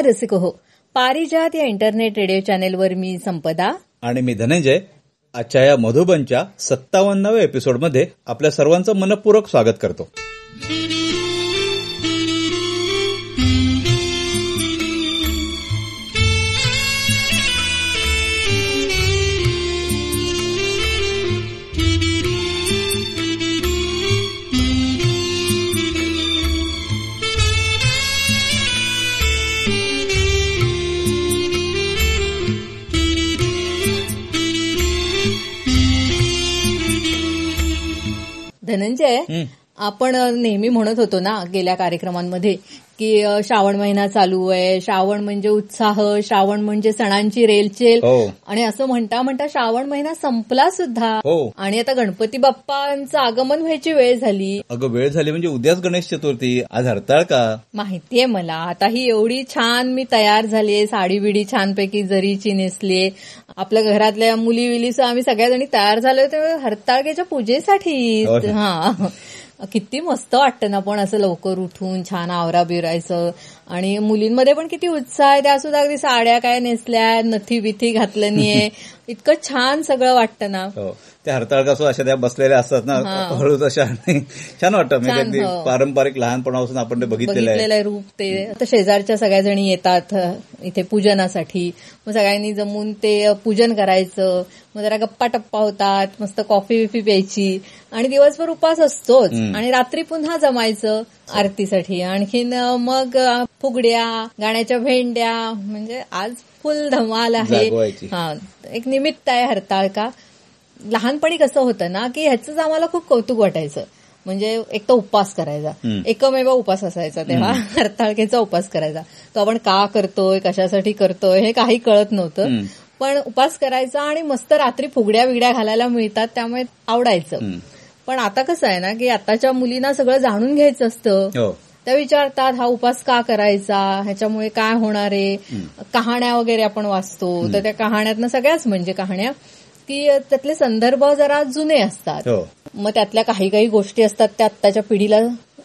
नमस्कार रसिक हो पारिजात या इंटरनेट रेडिओ चॅनेलवर मी संपदा. आणि मी धनंजय. आजच्या या मधुबनच्या सत्तावन्नाव्या एपिसोडमध्ये आपल्या सर्वांचं मनपूर्वक स्वागत करतो. आपण नेहमी म्हणत होतो ना गेल्या कार्यक्रमांमध्ये की श्रावण महिना चालू आहे. श्रावण म्हणजे उत्साह श्रावण म्हणजे सणांची रेलचेल. हो. आणि असं म्हणता म्हणता श्रावण महिना संपला सुद्धा. हो. आणि आता गणपती बाप्पांचं आगमन व्हायची वेळ झाली. अगं वेळ झाली म्हणजे उद्याच गणेश चतुर्थी. आज हरताळ का? माहितीये मला. आता ही एवढी छान मी तयार झालीये. साडी बिडी छानपैकी जरीची नेसलीये. आपल्या घरातल्या मुली विली आम्ही सगळ्या जणी तयार झालोय. तेव्हा हरताळकेच्या पूजेसाठी हो. हा. किती मस्त वाटतं ना पण असं लवकर उठून छान आवरा बिरायचं आणि मुलींमध्ये पण किती उत्साह आहे. त्या सुद्धा अगदी साड्या काय नेसल्या नथी बिथी घातलं नाहीये. इतकं छान सगळं वाटतं ना. हो. त्या हरताळ कसो अशा त्या बसलेल्या असतात ना हा. हळू तशा आणि छान वाटतं म्हणजे अगदी हो. पारंपरिक लहानपणापासून आपण ते बघितलेलं आहे. रूप ते. आता शेजारच्या सगळ्या जणी येतात इथे पूजनासाठी. मग सगळ्यांनी जमून ते पूजन करायचं. मग जरा गप्पा टप्पा होतात मस्त कॉफी बिफी प्यायची. आणि दिवसभर उपास असतोच. आणि रात्री पुन्हा जमायचं आरतीसाठी. आणखीन मग फुगड्या गाण्याच्या भेंड्या. म्हणजे आज फुल धमाल आहे. हा एक निमित्त आहे हरताळका. लहानपणी कसं होतं ना की ह्याच आम्हाला खूप कौतुक वाटायचं. म्हणजे एक तर उपवास करायचा. एकमेव उपास असायचा तेव्हा. हरताळकेचा उपास करायचा. तो आपण का करतोय कशासाठी करतोय हे काही कळत नव्हतं. पण उपास करायचा आणि मस्त रात्री फुगड्या बिगड्या घालायला मिळतात त्यामुळे आवडायचं. पण आता कसं आहे ना की आताच्या मुलींना सगळं जाणून घ्यायचं असतं. हो. त्या विचारतात हा उपास का करायचा? ह्याच्यामुळे काय होणार आहे? कहाण्या वगैरे आपण वाचतो. तर त्या कहाण्यातनं सगळ्याच म्हणजे कहाण्या की त्यातले संदर्भ जरा जुने असतात. हो. मग त्यातल्या काही काही गोष्टी असतात त्या आत्ताच्या पिढीला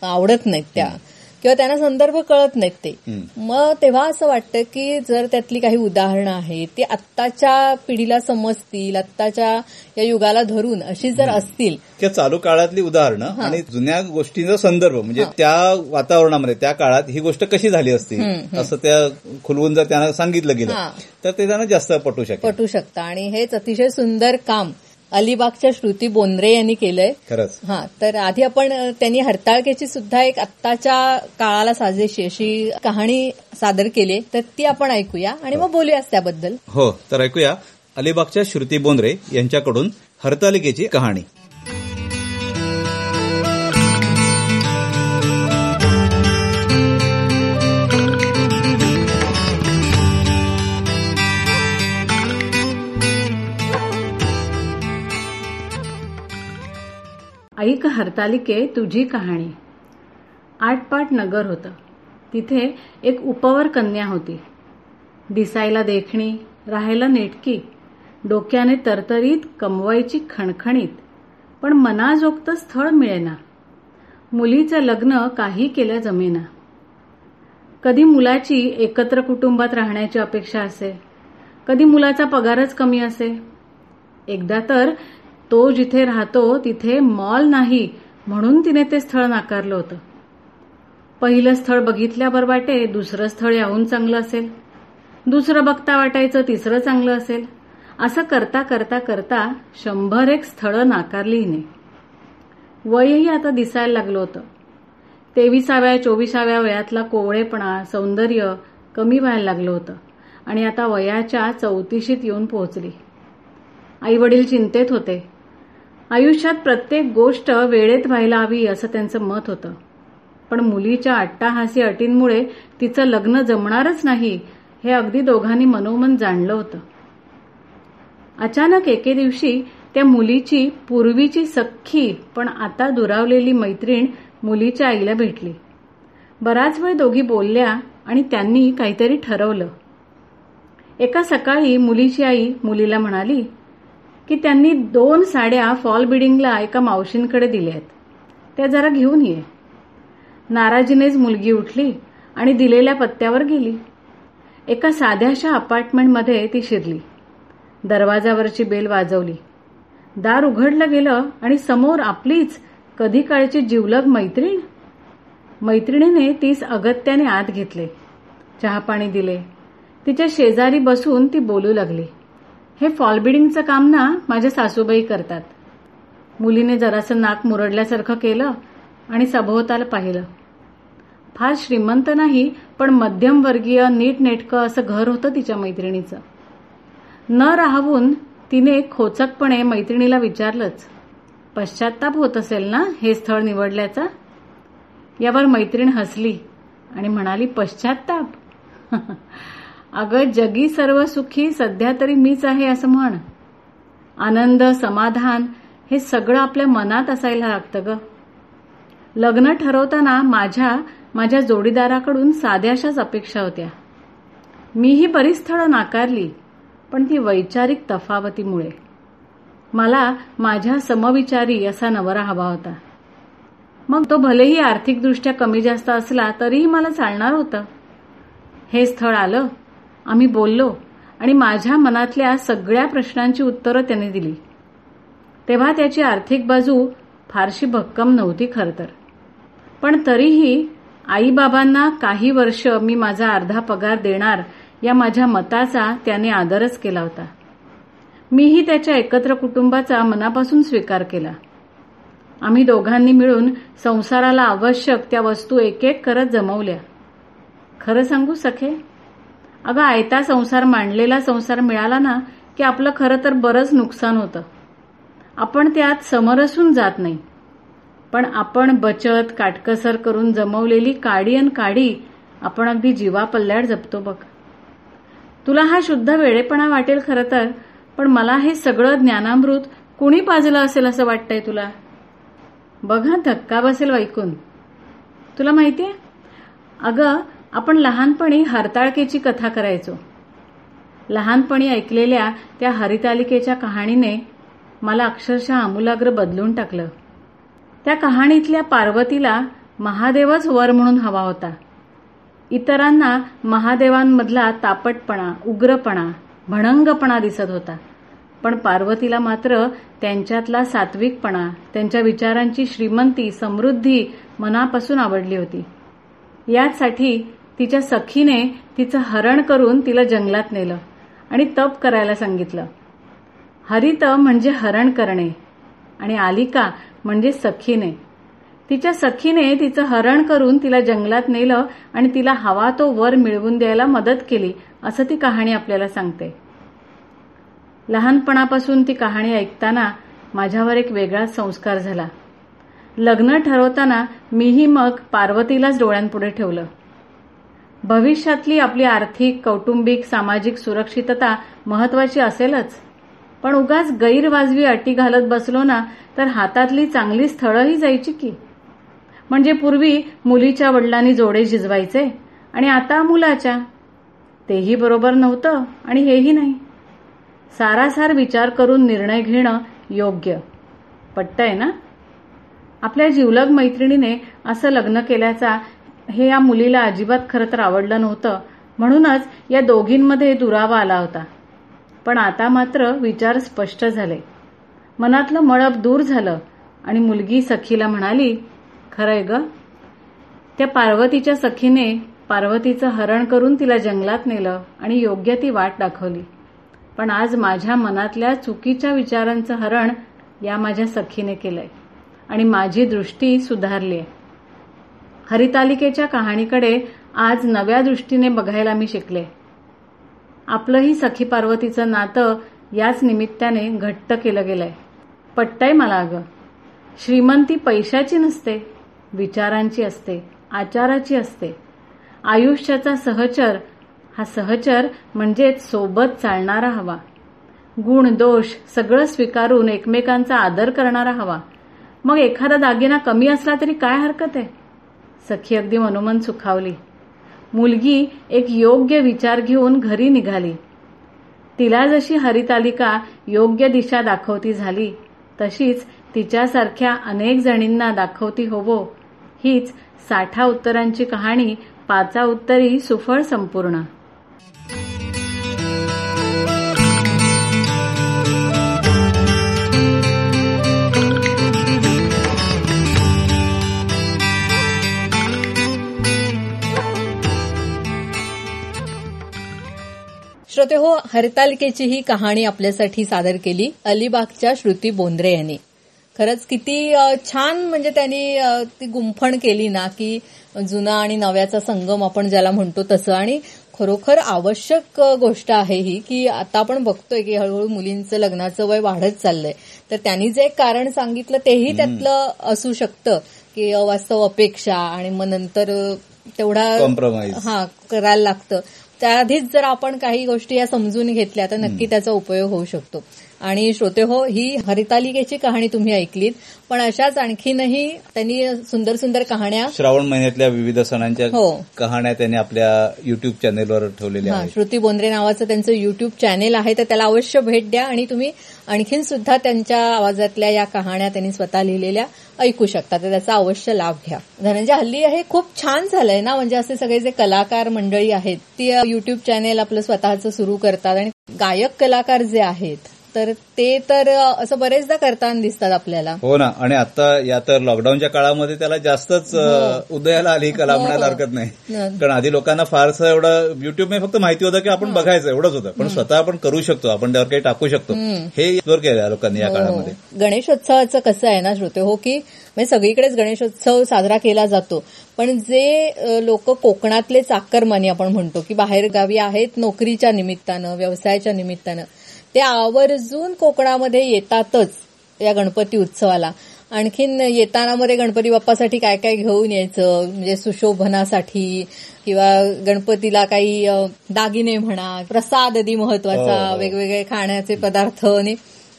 आवडत नाहीत त्या. किंवा त्यांना संदर्भ कळत नाहीत ते. मग तेव्हा असं वाटतं की जर त्यातली काही उदाहरणं आहेत ती आत्ताच्या पिढीला समजतील आत्ताच्या या युगाला धरून अशी जर असतील. त्या चालू काळातली उदाहरणं आणि जुन्या गोष्टींचा संदर्भ म्हणजे त्या वातावरणामध्ये त्या काळात ही गोष्ट कशी झाली असती? असं त्या खुलवून जर त्यांना सांगितलं गेलं. तर ते त्यांना जास्त पटू शकेल. पटू शकतं. आणि हेच अतिशय सुंदर काम अलिबागच्या श्रुती बोंद्रे यांनी केलंय. खरंच. हा तर आधी आपण त्यांनी हरताळकेची सुद्धा एक आत्ताच्या काळाला साजेशी अशी कहाणी सादर केली. तर ती आपण ऐकूया आणि मग बोलूयाच त्याबद्दल. हो तर ऐकूया अलिबागच्या श्रुती बोंद्रे यांच्याकडून हरतालिकेची कहाणी. ऐक हरतालिके तुझी कहाणी. आटपाट नगर होतं. तिथे एक उपवर कन्या होती. दिसायला देखणी राहायला नेटकी. डोक्याने तरतरीत कमवायची खणखणीत. पण मनाजोगतं स्थळ मिळेना. मुलीचं लग्न काही केल्या जमेना. कधी मुलाची एकत्र कुटुंबात राहण्याची अपेक्षा असे. कधी मुलाचा पगारच कमी असे. एकदा तर तो जिथे राहतो तिथे मॉल नाही म्हणून तिने ते स्थळ नाकारलं होतं. पहिलं स्थळ बघितल्यावर वाटे दुसरं स्थळ याहून चांगलं असेल. दुसरं बघता वाटायचं तिसरं चांगलं असेल. असं करता करता करता शंभर एक स्थळं नाकारली हिने. वयही आता दिसायला लागलं होतं. तेविसाव्या चोवीसाव्या वयातला कोवळेपणा सौंदर्य कमी व्हायला लागलं होतं आणि आता वयाच्या चौतीशीत येऊन पोहोचली. आई वडील चिंतेत होते. आयुष्यात प्रत्येक गोष्ट वेळेत व्हायला हवी असं त्यांचं मत होतं. पण मुलीच्या अट्टाहासी अटींमुळे तिचं लग्न जमणारच नाही हे अगदी दोघांनी मनोमन जाणलं होतं. अचानक एके दिवशी त्या मुलीची पूर्वीची सख्खी पण आता दुरावलेली मैत्रीण मुलीच्या आईला भेटली. बराच वेळ दोघी बोलल्या आणि त्यांनी काहीतरी ठरवलं. एका सकाळी मुलीची आई मुलीला म्हणाली की त्यांनी दोन साड्या फॉल बिडिंगला एका मावशींकडे दिल्या आहेत. त्या जरा घेऊन ये. नाराजीनेच मुलगी उठली आणि दिलेल्या पत्त्यावर गेली. एका साध्याशा अपार्टमेंटमध्ये ती शिरली. दरवाजावरची बेल वाजवली. दार उघडलं गेलं आणि समोर आपलीच कधी काळची जिवलग मैत्रीण. मैत्रिणीने तीस अगत्याने आत घेतले. चहापाणी दिले. तिच्या शेजारी बसून ती बोलू लागली. हे फॉलबिडिंगचं काम ना माझ्या सासूबाई करतात. मुलीने जरासं नाक मुरडल्यासारखं केलं आणि सभोवताला पाहिलं. फार श्रीमंत नाही पण मध्यमवर्गीय नीटनेटकं असं घर होतं तिच्या मैत्रिणीचं. न राहून तिने खोचकपणे मैत्रिणीला विचारलंच पश्चाताप होत असेल ना हे स्थळ निवडल्याचा? यावर मैत्रीण हसली आणि म्हणाली पश्चाताप अगं जगी सर्व सुखी सध्या तरी मीच आहे असं म्हण. आनंद समाधान हे सगळं आपल्या मनात असायला लागतं ग. लग्न ठरवताना माझ्या माझ्या जोडीदाराकडून साध्याशाच अपेक्षा होत्या. मीही बरीच स्थळं नाकारली पण ती वैचारिक तफावतीमुळे. मला माझ्या समविचारी असा नवरा हवा होता. मग तो भलेही आर्थिकदृष्ट्या कमी जास्त असला तरीही मला चालणार होतं. हे स्थळ आलं आम्ही बोललो आणि माझ्या मनातल्या सगळ्या प्रश्नांची उत्तरं त्याने दिली. तेव्हा त्याची आर्थिक बाजू फारशी भक्कम नव्हती खरं तर. पण तरीही आईबाबांना काही वर्ष मी माझा अर्धा पगार देणार या माझ्या मताचा त्याने आदरच केला होता. मीही त्याच्या एकत्र कुटुंबाचा मनापासून स्वीकार केला. आम्ही दोघांनी मिळून संसाराला आवश्यक त्या वस्तू एक एक करत जमवल्या. खरं सांगू सखे? अगं आयता संसार मांडलेला संसार मिळाला ना की आपलं खरं तर बरंच नुकसान होतं. आपण त्यात समरसून जात नाही. पण आपण बचत काटकसर करून जमवलेली काडी अन काडी आपण अगदी जीवापल्ल्याड जपतो बघ. तुला हा शुद्ध वेळेपणा वाटेल खरं तर पण मला हे सगळं ज्ञानामृत कुणी पाजलं असेल असं वाटतंय तुला? बघा धक्का बसेल ऐकून. तुला माहितीये? अगं आपण लहानपणी हरताळकेची कथा करायचो. लहानपणी ऐकलेल्या त्या हरितालिकेच्या कहाणीने मला अक्षरशः आमूलाग्र बदलून टाकलं. त्या कहाणीतल्या पार्वतीला महादेवच वर म्हणून हवा होता. इतरांना महादेवांमधला तापटपणा उग्रपणा भणंगपणा दिसत होता. पण पार्वतीला मात्र त्यांच्यातला सात्विकपणा त्यांच्या विचारांची श्रीमंती समृद्धी मनापासून आवडली होती. याचसाठी तिच्या सखीने तिचं हरण करून तिला जंगलात नेलं आणि तप करायला सांगितलं. हरित म्हणजे हरण करणे आणि आलिका म्हणजे सखीने. तिच्या सखीने तिचं हरण करून तिला जंगलात नेलं आणि तिला हवा तो वर मिळवून द्यायला मदत केली असं ती कहाणी आपल्याला सांगते. लहानपणापासून ती कहाणी ऐकताना माझ्यावर एक वेगळाच संस्कार झाला. लग्न ठरवताना मीही मग पार्वतीलाच डोळ्यांपुढे ठेवलं. भविष्यातली आपली आर्थिक कौटुंबिक सामाजिक सुरक्षितता महत्वाची असेलच. पण उगाच गैरवाजवी अटी घालत बसलो ना तर हातातली चांगली स्थळंही जायची की? म्हणजे पूर्वी मुलीच्या वडिलांनी जोडे झिजवायचे आणि आता मुलाच्या? तेही बरोबर नव्हतं आणि हेही नाही. सारासार विचार करून निर्णय घेणं योग्य. पटतंय ना? आपल्या जिवलग मैत्रिणीने असं लग्न केल्याचा हे या मुलीला अजिबात खरं तर आवडलं नव्हतं. म्हणूनच या दोघींमध्ये दुरावा आला होता. पण आता मात्र विचार स्पष्ट झाले. मनातलं मळप दूर झालं आणि मुलगी सखीला म्हणाली खरंय ग. त्या पार्वतीच्या सखीने पार्वतीचं हरण करून तिला जंगलात नेलं आणि योग्य ती वाट दाखवली. पण आज माझ्या मनातल्या चुकीच्या विचारांचं हरण या माझ्या सखीने केलंय आणि माझी दृष्टी सुधारली आहे हरितालिकेच्या कहाणीकडे आज नव्या दृष्टीने बघायला मी शिकले. आपलंही सखी पार्वतीचं नातं याच निमित्ताने घट्ट केलं गेलंय. पट्टय मला अगं. श्रीमंती पैशाची नसते विचारांची असते आचाराची असते. आयुष्याचा सहचर हा सहचर म्हणजेच सोबत चालणारा हवा. गुण दोष सगळं स्वीकारून एकमेकांचा आदर करणारा हवा. मग एखादा दागिना कमी असला तरी काय हरकत आहे? सखी अगदी मनोमन सुखावली. मुलगी एक योग्य विचार घेऊन घरी निघाली. तिला जशी हरितालिका योग्य दिशा दाखवती झाली तशीच तिच्यासारख्या अनेक जणींना दाखवती होवो हीच साठा उत्तरांची कहाणी पाचा उत्तरी सुफळ संपूर्ण. श्रोते हो हरतालिकेची ही कहाणी आपल्यासाठी सादर केली अलिबागच्या श्रुती बोंद्रे यांनी. खरंच किती छान म्हणजे त्यांनी ती गुंफण केली ना की जुना आणि नव्याचा संगम आपण ज्याला म्हणतो तसं. आणि खरोखर आवश्यक गोष्ट आहे ही की आता आपण बघतोय की हळूहळू मुलींचं लग्नाचं वय वाढत चाललंय. तर त्यांनी जे कारण सांगितलं तेही त्यातलं असू शकतं की अवास्तव अपेक्षा आणि मग नंतर तेवढा. हा करायला लागतं. त्याआधीच जर आपण काही गोष्टी या समजून घेतल्या तर नक्की त्याचा उपयोग होऊ शकतो. आणि श्रोते हो ही हरितालिकेची कहाणी तुम्ही ऐकलीत पण अशाच आणखीनही त्यांनी सुंदर सुंदर कहाण्या श्रावण महिन्यातल्या विविध सणांच्या हो. कहाण्या त्यांनी आपल्या युट्यूब चॅनेलवर ठेवलेल्या श्रुती बोंद्रे नावाचं त्यांचं युट्यूब चॅनेल आहे तर त्याला अवश्य भेट द्या आणि तुम्ही आणखीन सुद्धा त्यांच्या आवाजातल्या या कहाण्या त्यांनी स्वतः लिहिलेल्या ऐकू शकता तर त्याचा अवश्य लाभ घ्या. धनंजय हल्ली हे खूप छान झालंय ना? म्हणजे असे सगळे जे कलाकार मंडळी आहेत ती युट्यूब चॅनेल आपलं स्वतःचं सुरू करतात आणि गायक कलाकार जे आहेत तर ते तर असं बरेचदा करताना दिसतात आपल्याला. हो ना आणि आता या तर लॉकडाऊनच्या काळामध्ये त्याला जास्तच अ, उदयाला आली कला हो, म्हणायला हो. हरकत नाही. हं. कारण आधी लोकांना फारसं एवढं युट्यूबमध्ये फक्त माहिती होतं की आपण बघायचं एवढंच होतं. पण स्वतः आपण करू शकतो आपण त्यावर काही टाकू शकतो. हे केलं लोकांनी या काळामध्ये. हो. गणेशोत्सवाचं कसं आहे ना श्रोते हो की म्हणजे सगळीकडेच गणेशोत्सव साजरा केला जातो. पण जे लोक कोकणातले चाकरमानी आपण म्हणतो की बाहेर गावी आहेत नोकरीच्या निमित्तानं व्यवसायाच्या निमित्तानं ते आवर्जून कोकणामध्ये येतातच या गणपती उत्सवाला आणखीन येताना मध्ये गणपती बाप्पासाठी काय काय घेऊन यायचं म्हणजे सुशोभनासाठी किंवा गणपतीला काही दागिने म्हणा प्रसाद आदी महत्त्वाचा हो, हो. वेगवेगळे खाण्याचे पदार्थ आणि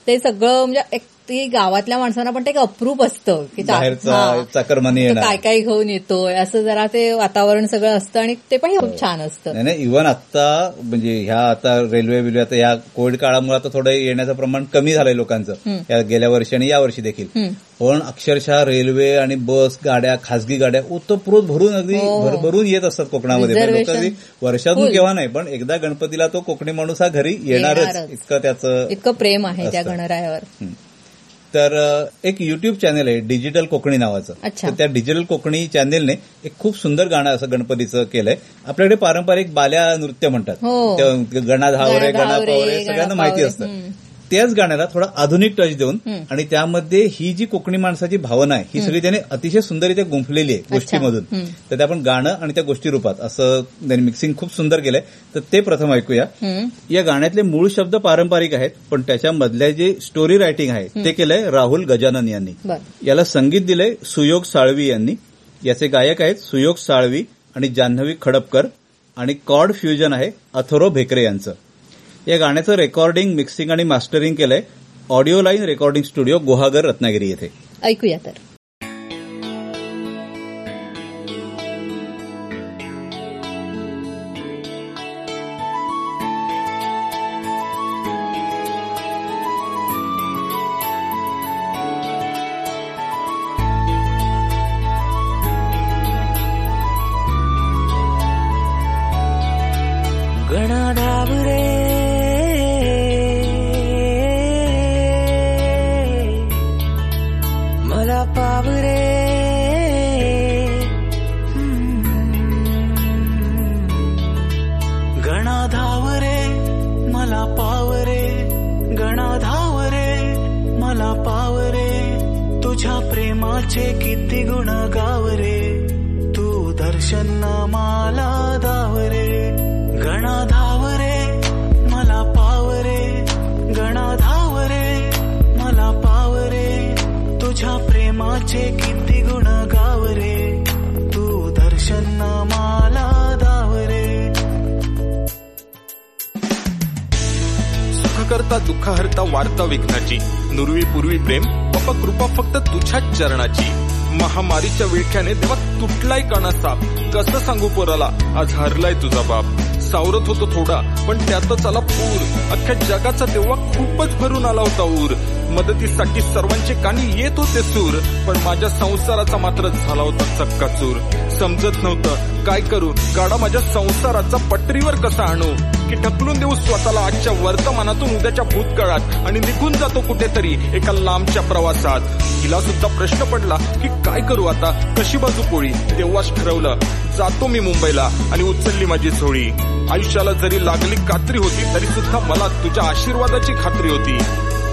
ते सगळं म्हणजे एक ती गावातल्या माणसांना पण ते एक अप्रूप असतं की चा- बाहेरचा. चाकरमानी तो येणार काय काय घेऊन येतोय असं जरा ते वातावरण सगळं असतं आणि ते पण खूप छान असतं नाही नाही इव्हन आता म्हणजे ह्या आता रेल्वे बिल्वे आता या कोविड काळामुळे आता थोडं येण्याचं प्रमाण कमी झालंय लोकांचं या गेल्या वर्षी आणि या वर्षी देखील. पण अक्षरशः रेल्वे आणि बस गाड्या खासगी गाड्या ओतप्रोत भरून अगदी हो. भरभरून येत असतात कोकणामध्ये लोक वर्षातून. केव्हा नाही पण एकदा गणपतीला तो कोकणी माणूस हा घरी येणारच. इतकं त्याचं इतकं प्रेम आहे त्या. गणरायावर. तर एक युट्यूब चॅनल आहे डिजिटल कोकणी नावाचं अच्छा. तर त्या डिजिटल कोकणी चॅनेलने एक खूप सुंदर गाणं असं गणपतीचं केलंय आपल्याकडे पारंपरिक बाल्या नृत्य म्हणतात हो. गणा धावरे गणा पावरे सगळ्यांना माहिती असतं. त्याच गाण्याला थोडा आधुनिक टच देऊन. आणि त्यामध्ये ही जी कोकणी माणसाची भावना आहे ही सगळी त्याने अतिशय सुंदररित्या गुंफलेली आहे गोष्टीमधून. तर ते आपण गाणं आणि त्या गोष्टी रूपात असं त्यांनी मिक्सिंग खूप सुंदर केलंय. तर ते प्रथम ऐकूया. या गाण्यातले मूळ शब्द पारंपरिक आहेत पण त्याच्यामधल्या जे स्टोरी रायटिंग आहे ते केलंय राहुल गजानन यांनी. याला संगीत दिलंय सुयोग साळवी यांनी. याचे गायक आहेत सुयोग साळवी आणि जान्हवी खडपकर आणि कॉर्ड फ्युजन आहे अथोरो भेकरे यांचं. या गाण्याचं रेकॉर्डिंग मिक्सिंग आणि मास्टरिंग केलंय. Audio line recording studio Guhagar Ratnagiri येथे. ऐकूया तर. प्रेमाचे किती गुण गाव रे तू दर्शन मला दाव रे गणा धाव रे मला पाव रे गणा धाव रे मला पाव रे तुझ्या प्रेमाचे किती गुण गाव रे तू दर्शन मला दाव रे सुख करता दुःख हरता वार्ता विघ्नाची. नुरवी पूर्वी प्रेम बाप्पा कृपा फक्त तुझ्या चरणाची. महामारीच्या विळख्याने देवा तुटलाय कणा साप कसं सांगू पोराला? आज हरलाय तुझा बाप. सावरत होतो थोडा पण त्यातच आला पूर. अख्ख्या जगाचा तेव्हा खूपच भरून आला होता ऊर. मदतीसाठी सर्वांचे कानी येत होते सूर पण माझ्या संसाराचा मात्र झाला होता चक्काचूर. समजत नव्हतं काय करू? गाडा माझ्या संसाराचा पटरीवर कसा आणू? की ढकलून देऊ स्वतःला आजच्या वर्तमानातून उद्याच्या भूतकाळात आणि निघून जातो कुठेतरी एका लांबच्या प्रवासात? हिला सुद्धा प्रश्न पडला की काय करू आता? कशी बाजू पोळी तेव्हाच ठरवलं जातो मी मुंबईला आणि उचलली माझी झोळी. आयुष्याला जरी लागली कात्री होती तरी सुद्धा मला तुझ्या आशीर्वादाची खात्री होती.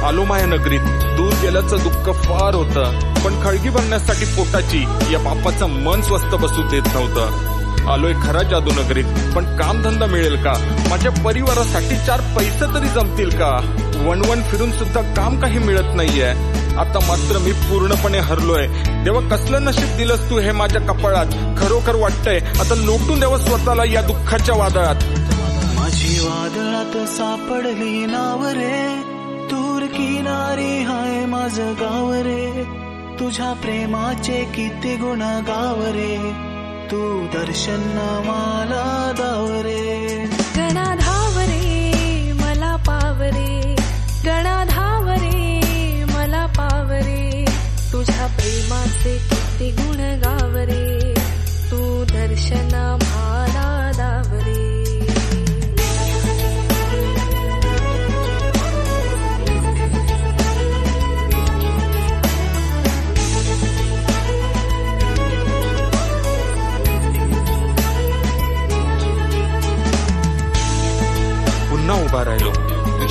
आलो माया नगरीत. दूर गेल्याचं दुःख फार होतं. पण खळगी भरण्यासाठी पोटाची या बापाचं मन स्वस्त बसू देत नव्हतं. आलोय खरा जादू नगरीत पण कामधंदा मिळेल का? माझ्या परिवारासाठी चार पैसे तरी जमतील का? वणवण फिरून सुद्धा काम काही मिळत नाहीये. आता मात्र मी पूर्णपणे हरलोय. देवा कसलं नशीब दिलंस तू हे माझ्या कपाळात? खरोखर वाटतंय. आता लोटून द्यावं स्वतःला या दुःखाच्या वादळात. माझी वादळात सापडली नाव रे दूर किनारी हाय माझं गाव रे तुझ्या प्रेमाचे किती गुण गाव रे तू दर्शन मला दावरे गणा धावरे मला पावरे. गणा धावरे मला पावरे. तुझ्या प्रेमाचे किती गुण गावरे. तू दर्शन मला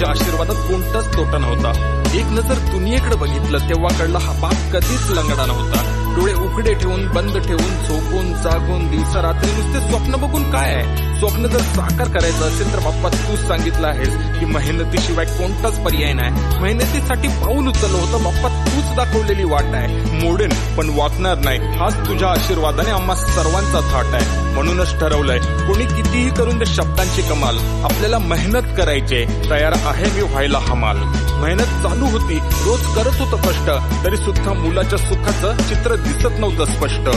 तुझ्या आशीर्वादात कोणताच तोटा नव्हता. एक नजर दुनियेकडे बघितलं तेव्हा कळला हा बाप कधीच लंगडा नव्हता. डोळे उघडे ठेवून बंद ठेवून झोपून जागून दिवसा रात्री नुसते स्वप्न बघून काय आहे? स्वप्न जर साकार करायचं असेल तर बाप्पा तूच सांगितलं आहेस की मेहनतीशिवाय कोणताच पर्याय नाही. मेहनतीसाठी पाऊल उचललं होतं. बाप्पा तूच दाखवलेली वाट आहे. मोडेन पण वाचणार नाही. हाच तुझ्या आशीर्वादाने आम्हा सर्वांचा थाट आहे. म्हणूनच ठरवलंय कोणी कितीही करून ते शब्दांची कमाल आपल्याला मेहनत करायचे तयार आहे मी व्हायला हमाल. मेहनत चालू होती रोज करत होतं कष्ट तरी सुद्धा मुलाच्या सुखाचं चित्र दिसत नव्हतं स्पष्ट.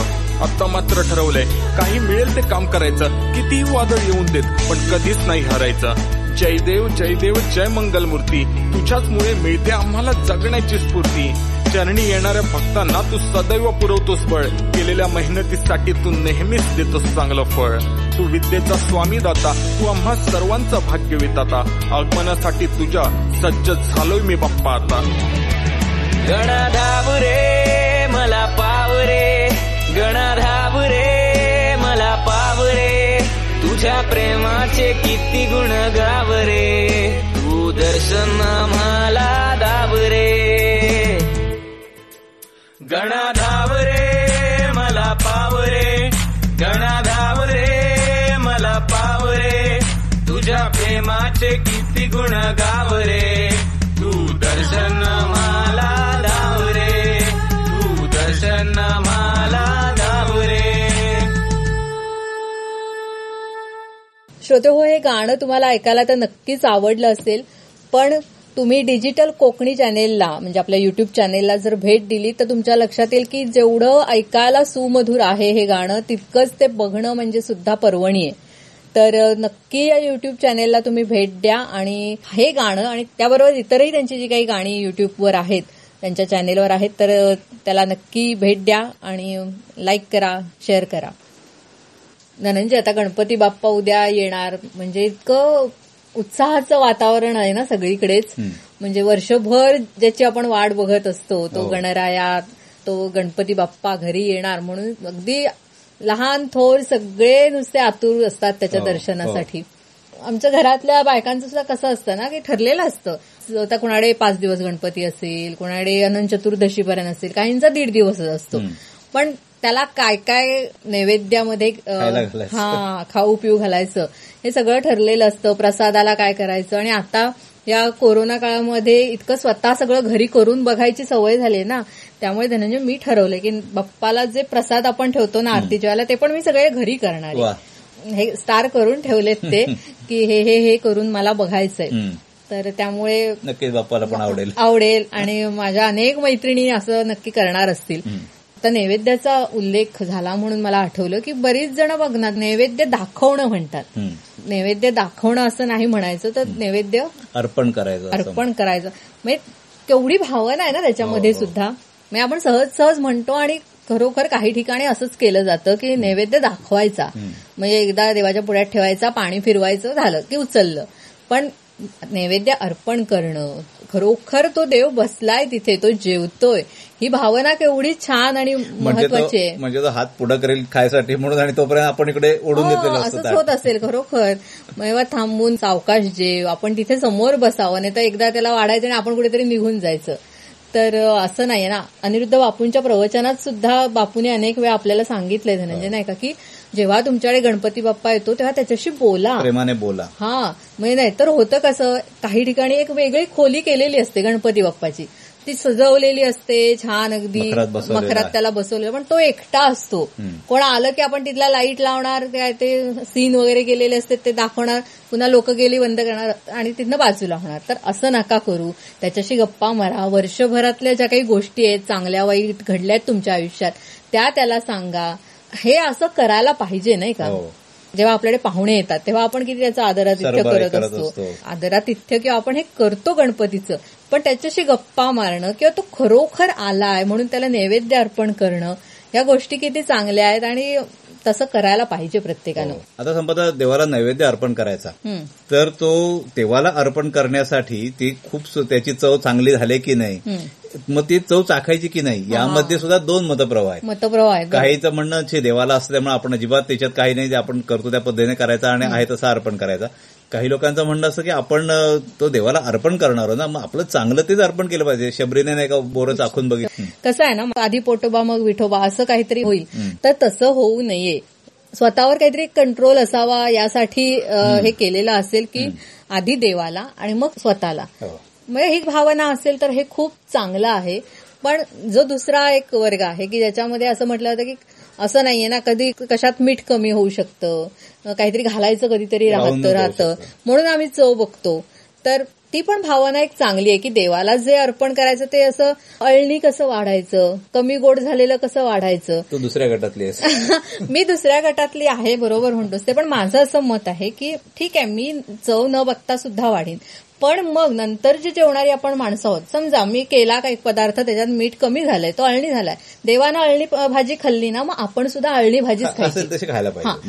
आता मात्र ठरवलंय काही मिळेल ते काम करायचं कितीही वादळ येऊन देत पण कधीच नाही हरायचं. जय देव जय देव जय मंगलमूर्ती तुझ्याचमुळे मिळते आम्हाला जगण्याची स्फूर्ती. चरणी येणाऱ्या भक्तांना तू सदैव पुरवतोस बळ. केलेल्या मेहनतीसाठी तू नेहमीच देतोस चांगलं फळ. तू विद्येचा स्वामी दाता तू आम्हा सर्वांचा भाग्य विताता आगमनासाठी तुझ्या सज्ज झालोय मी बाप्पा आता. गणा रे मला पावरे गणा रे मला पावरे तुझ्या प्रेमाचे किती गुण गावरे तू दर्शन मला दाव गणा रे मला पावरे. गणा रे मला पावरे. तुझ्या प्रेमाचे किती गुण गावरे. तू दर्शन मला दावरे. तू दर्शन मला दावरे. श्रोते हो हे गाणं तुम्हाला ऐकायला तर नक्कीच आवडलं असेल पण तुम्ही डिजिटल कोकणी चॅनेलला म्हणजे आपल्या युट्यूब चॅनेलला जर भेट दिली तर तुमच्या लक्षात येईल की जेवढं ऐकायला सुमधुर आहे हे गाणं तितकंच ते बघणं म्हणजे सुद्धा पर्वणी आहे. तर नक्की या युट्यूब चॅनेलला तुम्ही भेट द्या आणि हे गाणं आणि त्याबरोबर इतरही त्यांची जी काही गाणी युट्यूबवर आहेत त्यांच्या चॅनेलवर आहेत तर त्याला नक्की भेट द्या आणि लाईक करा शेअर करा. धनंजय आता गणपती बाप्पा उद्या येणार म्हणजे इतकं उत्साहाचं वातावरण आहे ना सगळीकडेच. म्हणजे वर्षभर ज्याची आपण वाट बघत असतो तो हो. गणराया तो गणपती बाप्पा घरी येणार म्हणून अगदी लहान थोर सगळे नुसते आतुर असतात त्याच्या हो, दर्शनासाठी. आमच्या घरातल्या बायकांचं सुद्धा कसं असतं ना की ठरलेलं असतं. आता कुणाडे पाच दिवस गणपती असेल कुणाडे अनंत चतुर्दशीपर्यंत असेल काहींचा दीड दिवस असतो. पण त्याला काय काय नैवेद्यामध्ये. हा खाऊ पिऊ घालायचं. हे सगळं ठरलेलं असतं. प्रसादाला काय करायचं? आणि आता या कोरोना काळामध्ये इतकं स्वतः सगळं घरी करून बघायची सवय झाली ना त्यामुळे धनंजय मी ठरवलंय की बाप्पाला जे प्रसाद आपण ठेवतो ना आरतीच्या वेळेला ते पण मी सगळे घरी करणार हे स्टार करून ठेवलेत ते की हे हे हे करून मला बघायचंय. तर त्यामुळे नक्कीच बाप्पाला पण आवडेल. आवडेल. आणि माझ्या अनेक मैत्रिणी असं नक्की करणार असतील. आता नैवेद्याचा उल्लेख झाला म्हणून मला आठवलं की बरीच जण बघणार नैवेद्य दाखवणं म्हणतात. नैवेद्य दाखवणं असं नाही म्हणायचं तर नैवेद्य अर्पण करायचं. अर्पण करायचं. म्हणजे केवढी भावना आहे ना त्याच्यामध्ये हो, हो. सुद्धा. म्हणजे आपण सहज सहज म्हणतो आणि खरोखर काही ठिकाणी असंच केलं जातं की नैवेद्य दाखवायचा. म्हणजे एकदा देवाच्या पुढ्यात ठेवायचा पाणी फिरवायचं झालं की उचललं. पण नैवेद्य अर्पण करणं खरोखर तो देव बसलाय तिथे तो जेवतोय. ही भावना केवढी छान आणि म्हणजे महत्वाची आहे. म्हणजे तो हात पुढं करेल खायसाठी म्हणून आणि तोपर्यंत आपण इकडे ओढून हो, घेतलेलं असंच. होत असेल खरोखर. तेव्हा थांबून सावकाश जेव. आपण तिथे समोर बसावं नाही तर एकदा त्याला वाढायचं आणि आपण कुठेतरी निघून जायचं. तर असं नाहीये ना. अनिरुद्ध बापूंच्या प्रवचनात सुद्धा बापूने अनेक वेळा आपल्याला सांगितलंय धनंजय नाही का की जेव्हा तुमच्याकडे गणपती बाप्पा येतो तेव्हा त्याच्याशी बोला. प्रेमाने बोला. हा. म्हणजे नाहीतर होतं कसं काही ठिकाणी एक वेगळी खोली केलेली असते गणपती बाप्पाची. ती सजवलेली असते छान अगदी मखरात. त्याला बसवलेलं. पण तो एकटा असतो. कोण आलं की आपण तिथला लाइट लावणार काय ते सीन वगैरे केलेले असते ते दाखवणार पुन्हा लोक गेली बंद करणार आणि तिथनं बाजूला होणार. तर असं नका करू. त्याच्याशी गप्पा मारा. वर्षभरातल्या ज्या काही गोष्टी आहेत चांगल्या वाईट घडल्या आहेत तुमच्या आयुष्यात त्या त्याला सांगा. हे असं करायला पाहिजे नाही का? हो. जेव्हा आपल्याकडे पाहुणे येतात तेव्हा आपण किती त्याचं आदरातिथ्य करत असतो. आदरातिथ्य किंवा आपण हे करतो गणपतीचं पण त्याच्याशी गप्पा मारणं किंवा तो खरोखर आलाय म्हणून त्याला नैवेद्य अर्पण करणं या गोष्टी किती चांगल्या आहेत आणि तसं करायला पाहिजे प्रत्येकानं. आता संपदा देवाला नैवेद्य अर्पण करायचा. तर तो देवाला अर्पण करण्यासाठी ती खूप त्याची चव चांगली झाली की नाही मग ती चव चाखायची की नाही? यामध्ये सुद्धा दोन मतप्रवाह आहेत. मतप्रवाह आहेत काहीचं म्हणणं छे देवाला असल्यामुळे आपण अजिबात त्याच्यात काही नाही जे आपण करतो त्या पद्धतीने करायचा आणि आहे तसं अर्पण करायचा. काही लोकांचं म्हणणं असं की आपण तो देवाला अर्पण करणार ना मग आपलं चांगलं तेच अर्पण केलं पाहिजे. शबरीने नाही का बोरं चाखून बघितलं? कसं आहे ना आधी पोटोबा मग विठोबा असं काहीतरी होईल. तर तसं होऊ नये. स्वतःवर काहीतरी कंट्रोल असावा यासाठी हे केलेलं असेल की आधी देवाला आणि मग स्वतःला. हो. म्हणजे ही भावना असेल तर हे खूप चांगलं आहे. पण जो दुसरा एक वर्ग आहे की ज्याच्यामध्ये असं म्हटलं जातं की असं नाहीये ना कधी कशात मीठ कमी होऊ शकतं काहीतरी घालायचं कधीतरी राहतं राहतं. म्हणून आम्ही चव बघतो. तर ती पण भावना एक चांगली आहे की देवाला जे अर्पण करायचं ते असं अळणी कसं वाढायचं कमी गोड झालेलं कसं वाढायचं. तो दुसऱ्या गटातली मी दुसऱ्या गटातली आहे बरोबर म्हणतोस ते. पण माझं असं मत आहे की ठीक आहे मी चव न बघता सुद्धा वाढीन. पण मग नंतर जी जेवणारी आपण माणसं आहोत समजा मी केला का एक पदार्थ त्याच्यात मीठ कमी झालंय तो अळणी झालाय. देवानं अळणी भाजी खाल्ली ना मग आपण सुद्धा अळणी भाजीच खायची. खायला. पाहिजे.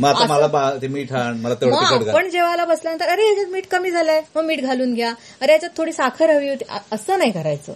मीठ आपण जेवायला बसल्यानंतर अरे याच्यात मीठ कमी झालंय मग मीठ घालून घ्या. अरे याच्यात थोडी साखर हवी होती. असं नाही करायचं.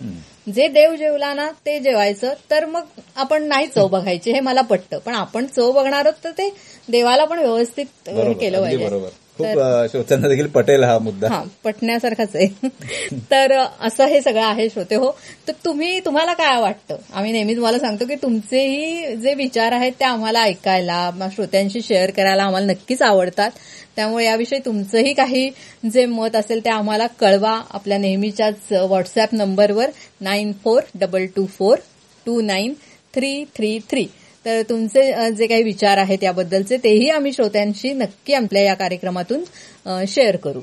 जे देव जेवला ना ते जेवायचं तर मग आपण नाही चव बघायची हे मला पटतं. पण आपण चव बघणार आहोत तर ते देवाला पण व्यवस्थित केलं पाहिजे. बरोबर. खूप श्रोत्यांना देखील पटेल हा मुद्दा. हा पटण्यासारखाच आहे. तर असं हे सगळं आहे श्रोते हो. तर तुम्ही तुम्हाला काय वाटतं? आम्ही नेहमी तुम्हाला सांगतो की तुमचेही जे विचार आहेत ते आम्हाला ऐकायला श्रोत्यांशी शेअर करायला आम्हाला नक्कीच आवडतात. त्यामुळे याविषयी तुमचंही काही जे मत असेल ते आम्हाला कळवा आपल्या नेहमीच्याच व्हॉट्सअप नंबरवर nine four double two four two nine three three three. तर तुमचे जे काही विचार आहेत याबद्दलचे तेही आम्ही श्रोत्यांशी नक्की आपल्या या कार्यक्रमातून शेअर करू.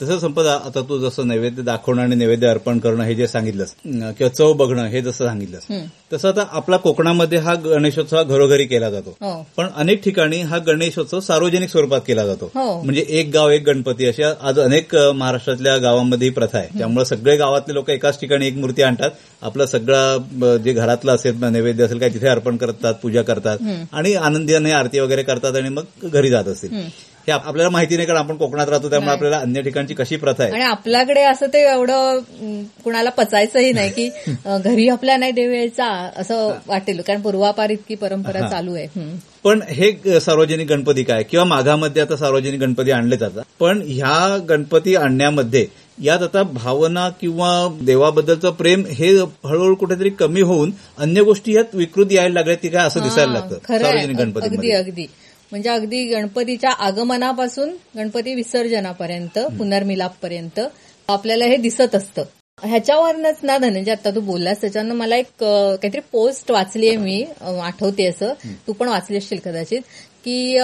तसं संपदा आता तू जसं नैवेद्य दाखवणं आणि नैवेद्य अर्पण करणं हे जे सांगितलंस किंवा चव बघणं हे जसं सांगितलंस तसं आता आपला कोकणामध्ये हा गणेशोत्सव हा घरोघरी केला जातो. हो. पण अनेक ठिकाणी हा गणेशोत्सव सार्वजनिक स्वरूपात केला जातो. हो. म्हणजे एक गाव एक गणपती अशा आज अनेक महाराष्ट्रातल्या गावांमध्ये ही प्रथा आहे. त्यामुळे सगळे गावातले लोक एकाच ठिकाणी एक मूर्ती आणतात. आपलं सगळं जे घरातलं असेल नैवेद्य असेल काय तिथे अर्पण करतात पूजा करतात. आणि आनंदीने आरती वगैरे करतात आणि मग घरी जात असतील. हे आप- आपल्याला माहिती नाही कारण आपण कोकणात राहतो त्यामुळे आपल्याला अन्य ठिकाणची कशी प्रथा आहे? आणि आपल्याकडे असं ते एवढं कुणाला पचायचंही नाही की घरी आपल्या नाही देव यायचा असं वाटेल. कारण पूर्वापार इतकी परंपरा चालू आहे. पण हे सार्वजनिक गणपती काय? किंवा माघामध्ये आता सार्वजनिक गणपती आणले जातात. पण ह्या गणपती आणण्यामध्ये यात आता भावना किंवा देवाबद्दलचं प्रेम हे हळूहळू कुठेतरी कमी होऊन अन्य गोष्टी यात विकृती यायला लागल्यात की काय असं दिसायला लागतं सार्वजनिक आहे. अगदी अगदी. म्हणजे अगदी गणपतीच्या आगमनापासून गणपती विसर्जनापर्यंत पुनर्मिलापपर्यंत आपल्याला हे दिसत असतं. ह्याच्यावरनच ना धनंजय आता तू बोललास त्याच्यानं मला एक काहीतरी पोस्ट वाचली आहे मी आठवते असं. तू पण वाचली असशील कदाचित की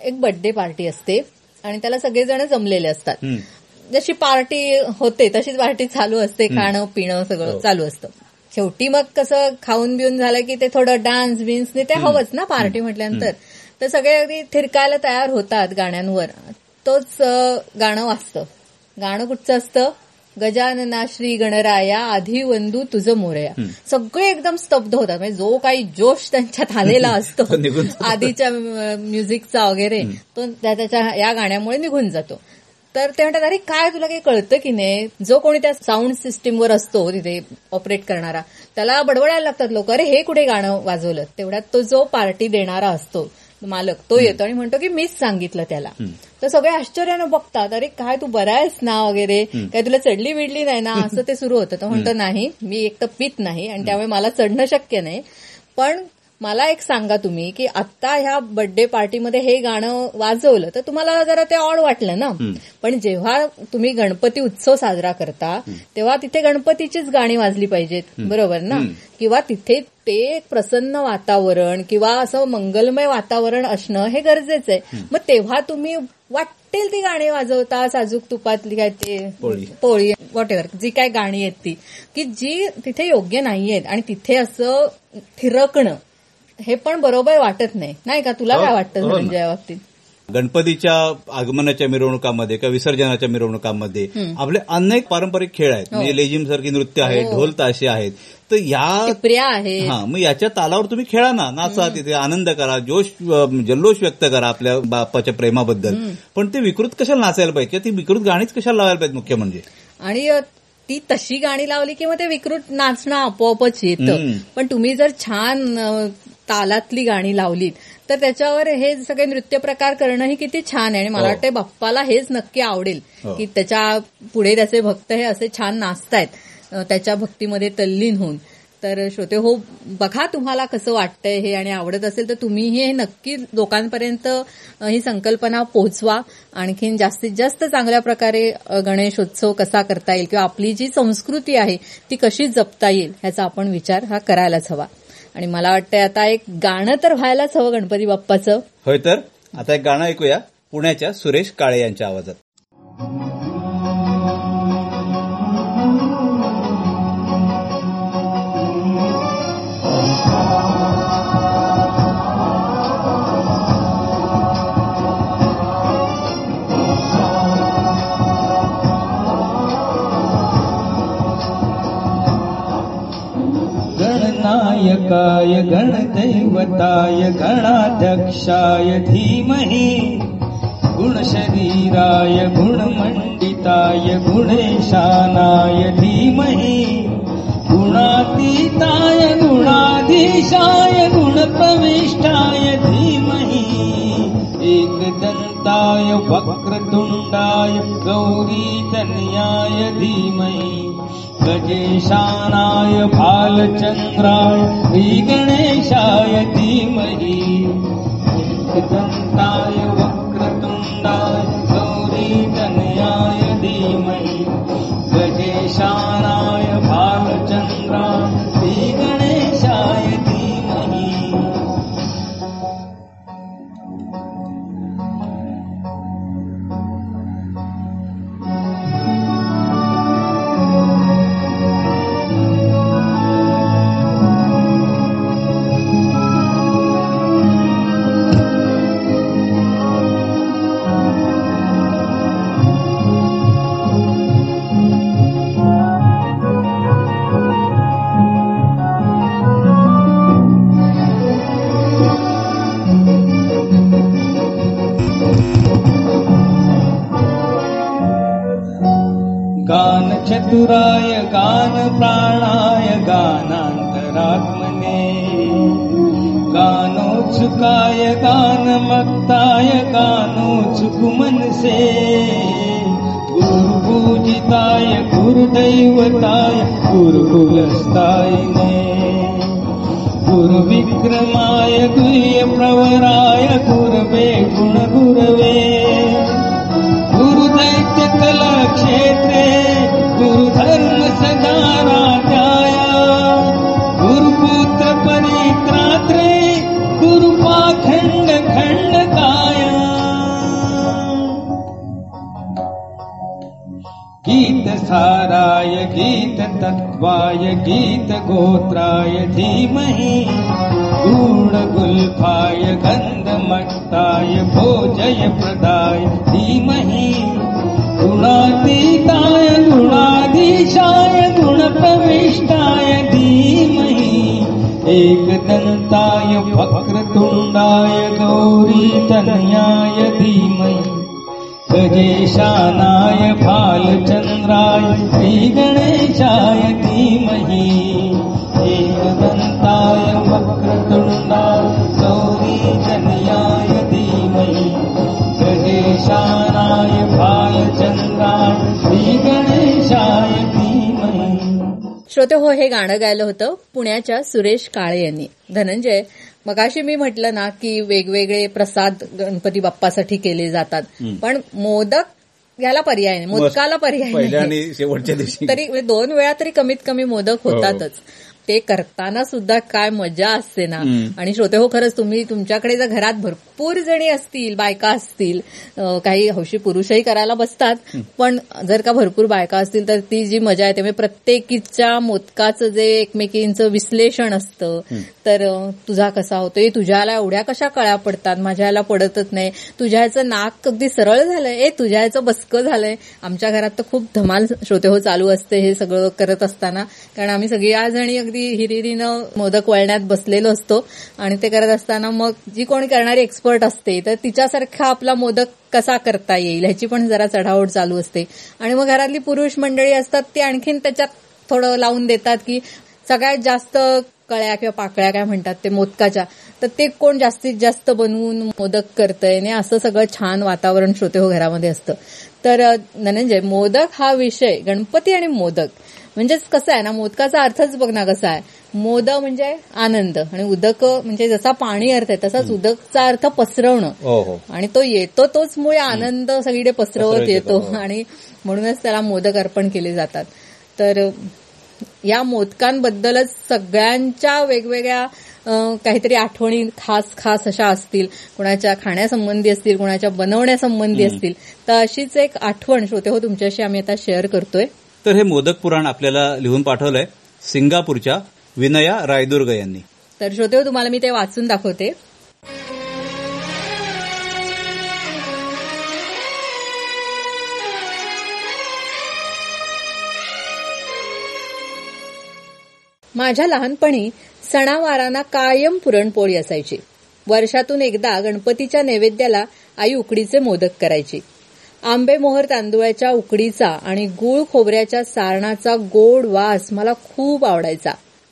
एक बर्थडे पार्टी असते आणि त्याला सगळेजण जमलेले असतात. जशी पार्टी होते तशीच पार्टी चालू असते खाणं पिणं सगळं हो. चालू असतं. शेवटी मग कसं खाऊन बिऊन झालं की ते थोडं डान्स बिन्स ते हवंच ना पार्टी म्हटल्यानंतर. तर सगळे अगदी थिरकायला तयार होतात गाण्यांवर. तोच गाणं वाजतं. गाणं कुठचं असतं? गजानना श्री गणराया आधी वंदू तुझं मोरया. सगळे एकदम स्तब्ध होतात. म्हणजे जो काही जोश त्यांच्यात आलेला असतो. आधीच्या म्युझिकचा वगैरे तो त्या- त्याच्या या गाण्यामुळे निघून जातो. तर ते म्हणतात अरे काय तुला काही कळतं की नाही? जो कोणी त्या साऊंड सिस्टीमवर असतो तिथे ऑपरेट करणारा त्याला बडबडायला लागतात लोक. अरे हे कुठे गाणं वाजवलं? तेवढ्यात तो जो पार्टी देणारा असतो मालक तो येतो आणि म्हणतो की मीच सांगितलं त्याला. तर सगळे आश्चर्यानं बघतात अरे काय तू बरा आहेस ना वगैरे? काय तुला चढली बिडली नाही ना? असं ते सुरू होतं. तो म्हणतो नाही मी एक तर पित नाही आणि त्यामुळे मला चढणं शक्य नाही. पण मला एक सांगा तुम्ही की आता ह्या बर्थडे पार्टीमध्ये हे गाणं वाजवलं तर तुम्हाला जरा ते ऑड वाटलं ना? पण जेव्हा तुम्ही गणपती उत्सव साजरा करता तेव्हा तिथे गणपतीचीच गाणी वाजली पाहिजेत बरोबर ना? किंवा तिथे ते एक प्रसन्न वातावरण किंवा असं मंगलमय वातावरण असणं हे गरजेचं आहे. मग तेव्हा तुम्ही वाटेल ती गाणी वाजवता साजूक तुपातली काय ते? पोळी. पोळी वॉट जी काय गाणी आहेत ती. की जी तिथे योग्य नाहीयेत आणि तिथे असं थिरकणं हे पण बरोबर वाटत नाही. नाही का? तुला हो, काय वाटतं हो ना. धनंजय या बाबतीत? गणपतीच्या आगमनाच्या मिरवणुकांमध्ये किंवा विसर्जनाच्या मिरवणुकांमध्ये आपले अनेक पारंपरिक खेळ आहेत. हो. म्हणजे लेझिम सारखी नृत्य आहेत ढोल ताशे आहेत. तर या टिपऱ्या आहेत हा मग याच्या तालावर तुम्ही खेळा ना. नाचा तिथे आनंद करा जोश जल्लोष व्यक्त करा आपल्या बाप्पाच्या प्रेमाबद्दल. पण ते विकृत कशाला नाचायला पाहिजे? किंवा ती विकृत गाणीच कशाला लावायला पाहिजे मुख्य म्हणजे आणि ती तशी गाणी लावली की मग ते विकृत नाचणं आपोआपच येतं. पण तुम्ही जर छान तालातली गाणी लावलीत तर त्याच्यावर हे सगळे नृत्य प्रकार करणं ही किती छान आहे आणि मला हो. वाटतं बाप्पाला हेच नक्की आवडेल हो. की त्याच्या पुढे त्याचे भक्त हे असे छान नाचतायत त्याच्या भक्तीमध्ये तल्लीन होऊन तर श्रोते हो बघा तुम्हाला कसं वाटतंय हे आणि आवडत असेल तर तुम्हीही हे नक्की लोकांपर्यंत ही संकल्पना पोहोचवा आणखीन जास्तीत जास्त चांगल्या प्रकारे गणेशोत्सव कसा करता येईल किंवा आपली जी संस्कृती आहे ती कशी जपता येईल ह्याचा आपण विचार हा करायलाच हवा आणि मला वाटतंय आता एक गाणं तर व्हायलाच हवं गणपती बाप्पाचं. होय तर आता एक गाणं ऐकूया पुण्याच्या सुरेश काळे यांच्या आवाजात. गणनायकाय गणदैवताय गणाध्यक्षाय धीमहि। गुणशरीराय गुणमण्डिताय गुणेशानाय धीमहि। गुणातीताय गुणाधीशाय गुणप्रविष्टाय धीमहि एकदन्ताय वक्रतुण्डाय गौरीतनयाय धीमहि। गजेशानाय भालचन्द्राय श्रीगणेशाय धीमहि गीतसाराय गीततत्त्वाय गीतगोत्राय धीमहि। गुणगुल्फाय गन्धमट्टाय भोजयप्रदाय धीमहि। गुणातीताय गुणाधीशाय गुणप्रविष्टाय धीमहि। एकदन्ताय वक्रतुण्डाय गौरीतनयाय धीमहि। गजेशानाय श्री गणेशाय धीमहि। एकदन्ताय वक्रतुण्डाय गौरीजनयाय धीमहि। गजेशानाय भालचन्द्राय श्रीगणेशाय धीमहि। श्रोते हो हे गाणं गायलं होतं पुण्याच्या सुरेश काळे यांनी. धनंजय मगाशी मी म्हटलं ना की वेगवेगळे प्रसाद गणपती बाप्पासाठी केले जातात. पण मोदक याला पर्याय नाही. मोदकाला पर्याय नाही. शेवटच्या दिवशी. तरी म्हणजे दोन वेळा तरी कमीत कमी मोदक होतातच. ते करताना सुद्धा काय मजा असते ना. आणि श्रोते हो खरंच तुम्ही तुमच्याकडे जर घरात भरपूर जणी असतील बायका असतील काही हौशी पुरुषही करायला बसतात पण जर का भरपूर बायका असतील तर ती जी मजा येते म्हणजे प्रत्येकीच्या मोदकाचं जे एकमेकींचं विश्लेषण असतं तर तुझा कसा होतोय? तुझ्याला एवढ्या कशा कळ्या पडतात? माझ्या याला पडतच नाही. तुझ्या ह्याचं नाक अगदी सरळ झालंय. ए तुझ्या ह्याचं बसकं झालंय. आमच्या घरात तर खूप धमाल श्रोते हो चालू असते हे सगळं करत असताना. कारण आम्ही सगळी आज आणि अगदी हिरिरीनं मोदक वळण्यात बसलेलो असतो आणि ते करत असताना मग जी कोणी करणारी एक्सपर्ट असते तर तिच्यासारखा आपला मोदक कसा करता येईल ह्याची पण जरा चढाओढ चालू असते. आणि मग घरातली पुरुष मंडळी असतात ती आणखीन त्याच्यात थोडं लावून देतात की सगळ्यात जास्त कळ्या किंवा पाकळ्या काय म्हणतात ते मोदकाच्या तर ते कोण जास्तीत जास्त बनवून मोदक करतंय आणि असं सगळं छान वातावरण श्रोते हो घरामध्ये असतं. तर धनंजय मोदक हा विषय गणपती आणि मोदक म्हणजेच कसं आहे ना मोदकाचा अर्थच बघ ना कसा आहे. मोद म्हणजे आनंद आणि उदक म्हणजे जसा पाणी अर्थ आहे तसाच उदकचा अर्थ पसरवणं. हो हो. आणि तो येतो तोच मुळे आनंद सगळीकडे पसरवत येतो हो. आणि म्हणूनच त्याला मोदक अर्पण केले जातात. तर या मोदकांबद्दलच सगळ्यांच्या वेगवेगळ्या काहीतरी आठवणी खास खास अशा असतील. कुणाच्या खाण्यासंबंधी असतील कुणाच्या बनवण्यासंबंधी असतील. तर अशीच एक आठवण श्रोते हो तुमच्याशी आम्ही आता शेअर करतोय. तर हे मोदक पुराण आपल्याला लिहून पाठवलंय. सिंगापूरच्या विनया रायदुर्ग यांनी. तर श्रोते तुम्हाला मी ते वाचून दाखवते. माझ्या लहानपणी सणावारांना कायम पुरणपोळी असायची. वर्षातून एकदा गणपतीच्या नैवेद्याला आई उकडीचे मोदक करायची. आंबेमोहर तांदुळाच्या उकडीचा आणि गूळ खोबऱ्याच्या सारणाचा गोड वास मला खूप आवडायचा.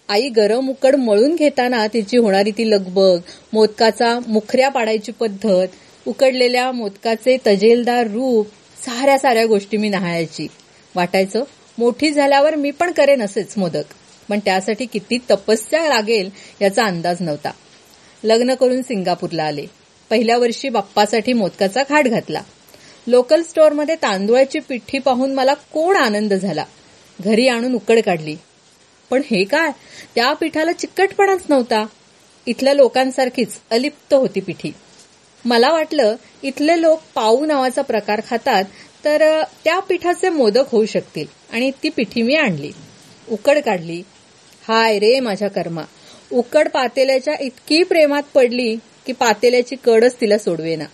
आई गरम उकड मळून घेताना तिची होणारी ती लगबग मोदकाचा मुखऱ्या पाडायची पद्धत उकडलेल्या मोदकाचे तजेलदार रूप साऱ्या साऱ्या गोष्टी मी न्याहाळायची वाटायचं मोठी झाल्यावर मी पण करेन असेच मोदक. पण त्यासाठी किती तपस्या लागेल याचा अंदाज नव्हता. लग्न करून सिंगापूरला आले. पहिल्या वर्षी बाप्पासाठी मोदकाचा खाट घातला. लोकल स्टोअरमध्ये तांदूळाची पिठी पाहून मला कोण आनंद झाला. घरी आणून उकड काढली. पण हे काय? त्या पिठाला चिकटपणाच नव्हता. इथल्या लोकांसारखीच अलिप्त होती पिठी. मला वाटलं इथले लोक पाऊ नावाचा प्रकार खातात तर त्या पिठाचे मोदक होऊ शकतील. आणि ती पिठी मी आणली. उकड काढली. हाय रे माझ्या कर्मा. उकड पातेल्याच्या इतकी प्रेमात पडली की पातेल्याची कडच तिला सोडवेना.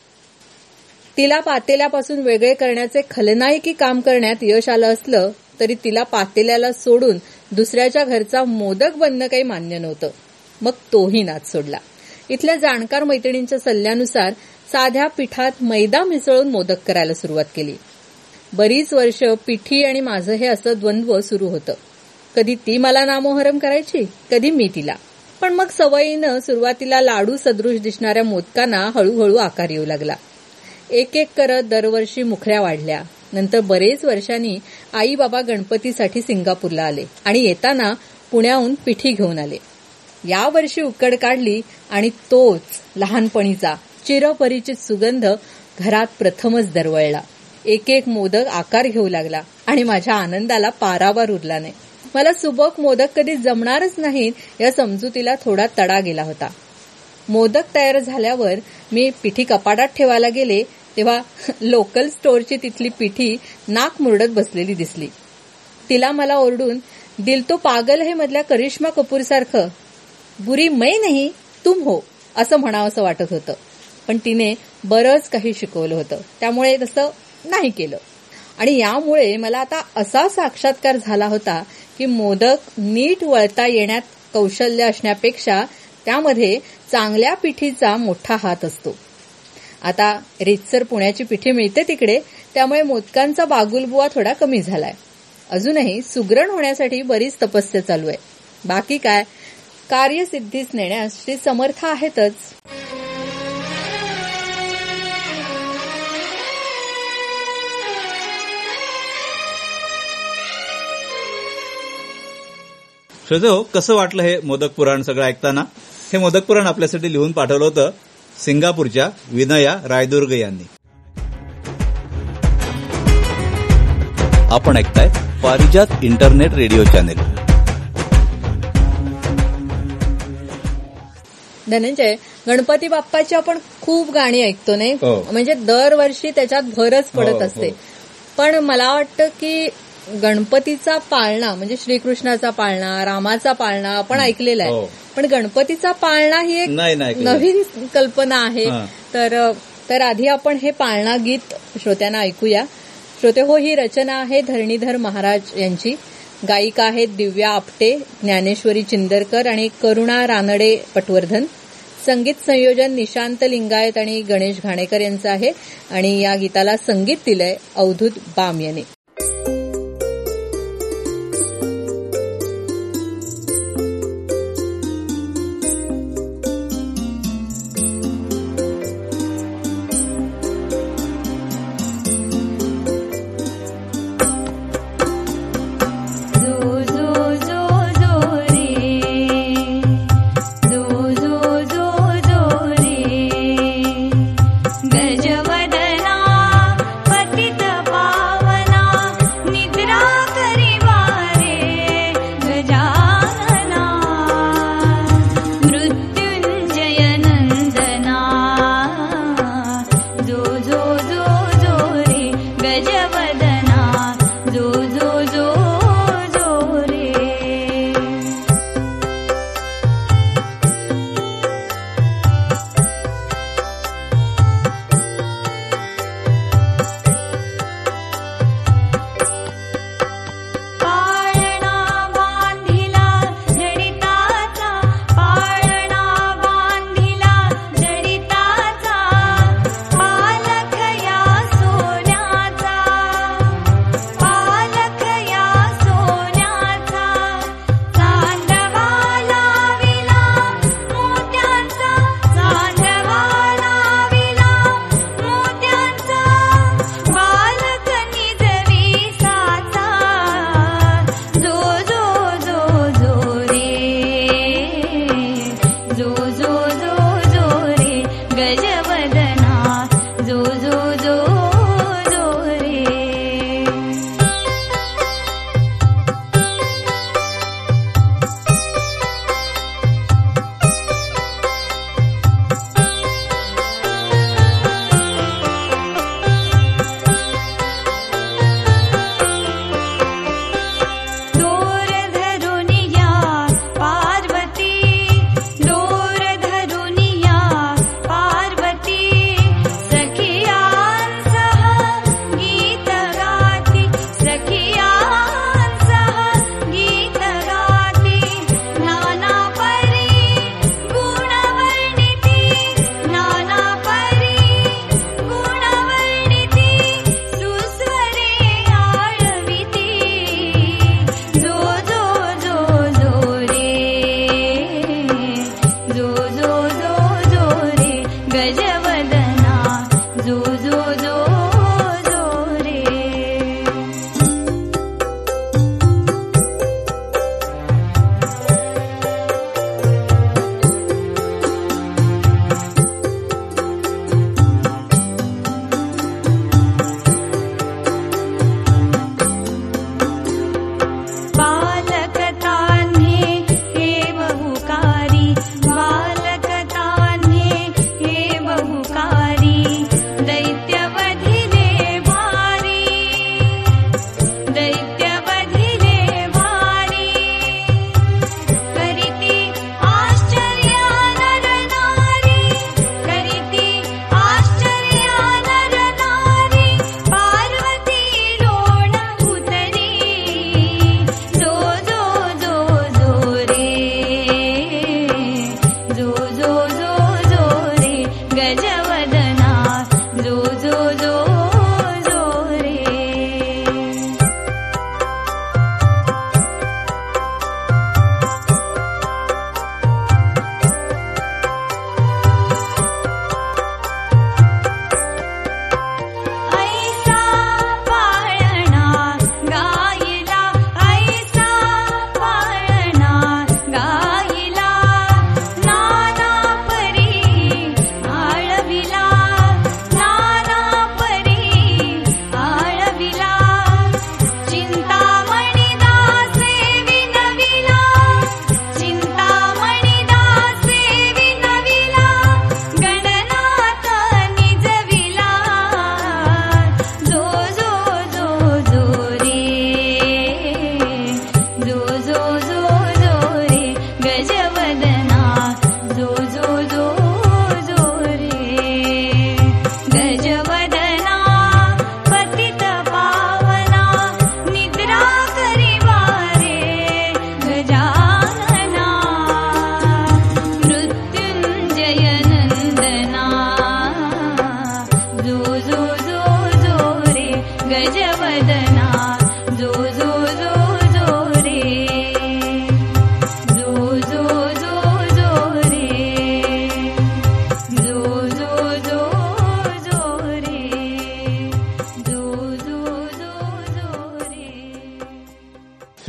तिला पातेल्यापासून वेगळे करण्याचे खलनायकी काम करण्यात यश आलं असलं तरी तिला पातेल्याला सोडून दुसऱ्याच्या घरचा मोदक बनणं काही मान्य नव्हतं. मग तोही नाच सोडला. इथल्या जाणकार मैत्रिणींच्या सल्ल्यानुसार साध्या पिठात मैदा मिसळून मोदक करायला सुरुवात केली. बरीच वर्ष पिठी आणि माझं हे असं द्वंद्व सुरू होतं. कधी ती मला नामोहरम करायची कधी मी तिला. पण मग सवयीनं सुरुवातीला लाडू सदृश दिसणाऱ्या मोदकांना हळूहळू आकार येऊ लागला. एक एक करत दरवर्षी मुखऱ्या वाढल्या. नंतर बरेच वर्षांनी आई बाबा गणपतीसाठी सिंगापूरला आले आणि येताना पुण्याहून पिठी घेऊन आले. या वर्षी उकड काढली आणि तोच लहानपणीचा चिरपरिचित सुगंध घरात प्रथमच दरवळला. एक एक मोदक आकार घेऊ लागला आणि माझ्या आनंदाला पारावार उरला नाही. मला सुबक मोदक कधी जमणारच नाहीत या समजुतीला थोडा तडा गेला होता. मोदक तयार झाल्यावर मी पिठी कपाटात ठेवायला गेले तेव्हा लोकल स्टोअरची तिथली पिठी नाक मुरडत बसलेली दिसली. तिला मला ओरडून दिल तो पागल हे मधल्या करिश्मा कपूर सारखं. बुरी मै नाही तुम हो असं म्हणावंसं वाटत होतं. पण तिने बरंच काही शिकवलं होतं. त्यामुळे तसं नाही केलं. आणि यामुळे मला आता असा साक्षात्कार झाला होता की मोदक नीट वळता येण्यात कौशल्य असण्यापेक्षा त्यामध्ये चांगल्या पिठीचा मोठा हात असतो. आता रीतसर पुण्याची पिठी मिळते तिकडे त्यामुळे मोदकांचा बागुलबुवा थोडा कमी झालाय. अजूनही सुग्रण होण्यासाठी बरीच तपस्या चालू आहे. बाकी काय? कार्यसिद्धीस नेण्यास श्री समर्थ आहेतच. श्रोते हो कसं वाटलं हे मोदक पुराण सगळं ऐकताना? हे मोदक पुराण आपल्यासाठी लिहून पाठवलं होतं. सिंगापूरच्या विनया रायदुर्ग यांनी आपण ऐकताय Parijat internet radio channel Dhananjay Ganpati बाप्पाची आपण खूप गाणी ऐकतो नाही हो. म्हणजे दरवर्षी त्याच्यात भरच हो, पडत हो. असते पण मला वाटतं की गणपतीचा पाळणा म्हणजे श्रीकृष्णाचा पाळणा रामाचा पाळणा आपण ऐकलेला आहे. हो. पण गणपतीचा पाळणा ही एक. नवीन कल्पना आहे. तर तर आधी आपण हे पाळणा गीत श्रोत्यांना ऐकूया. श्रोते हो ही रचना आहे धरणीधर महाराज यांची. गायिका आहेत दिव्या आपटे ज्ञानेश्वरी चिंदरकर आणि करुणा रानडे पटवर्धन. संगीत संयोजन निशांत लिंगायत आणि गणेश घाणेकर यांचं आहे. आणि या गीताला संगीत दिलंय अवधूत बाम यांनी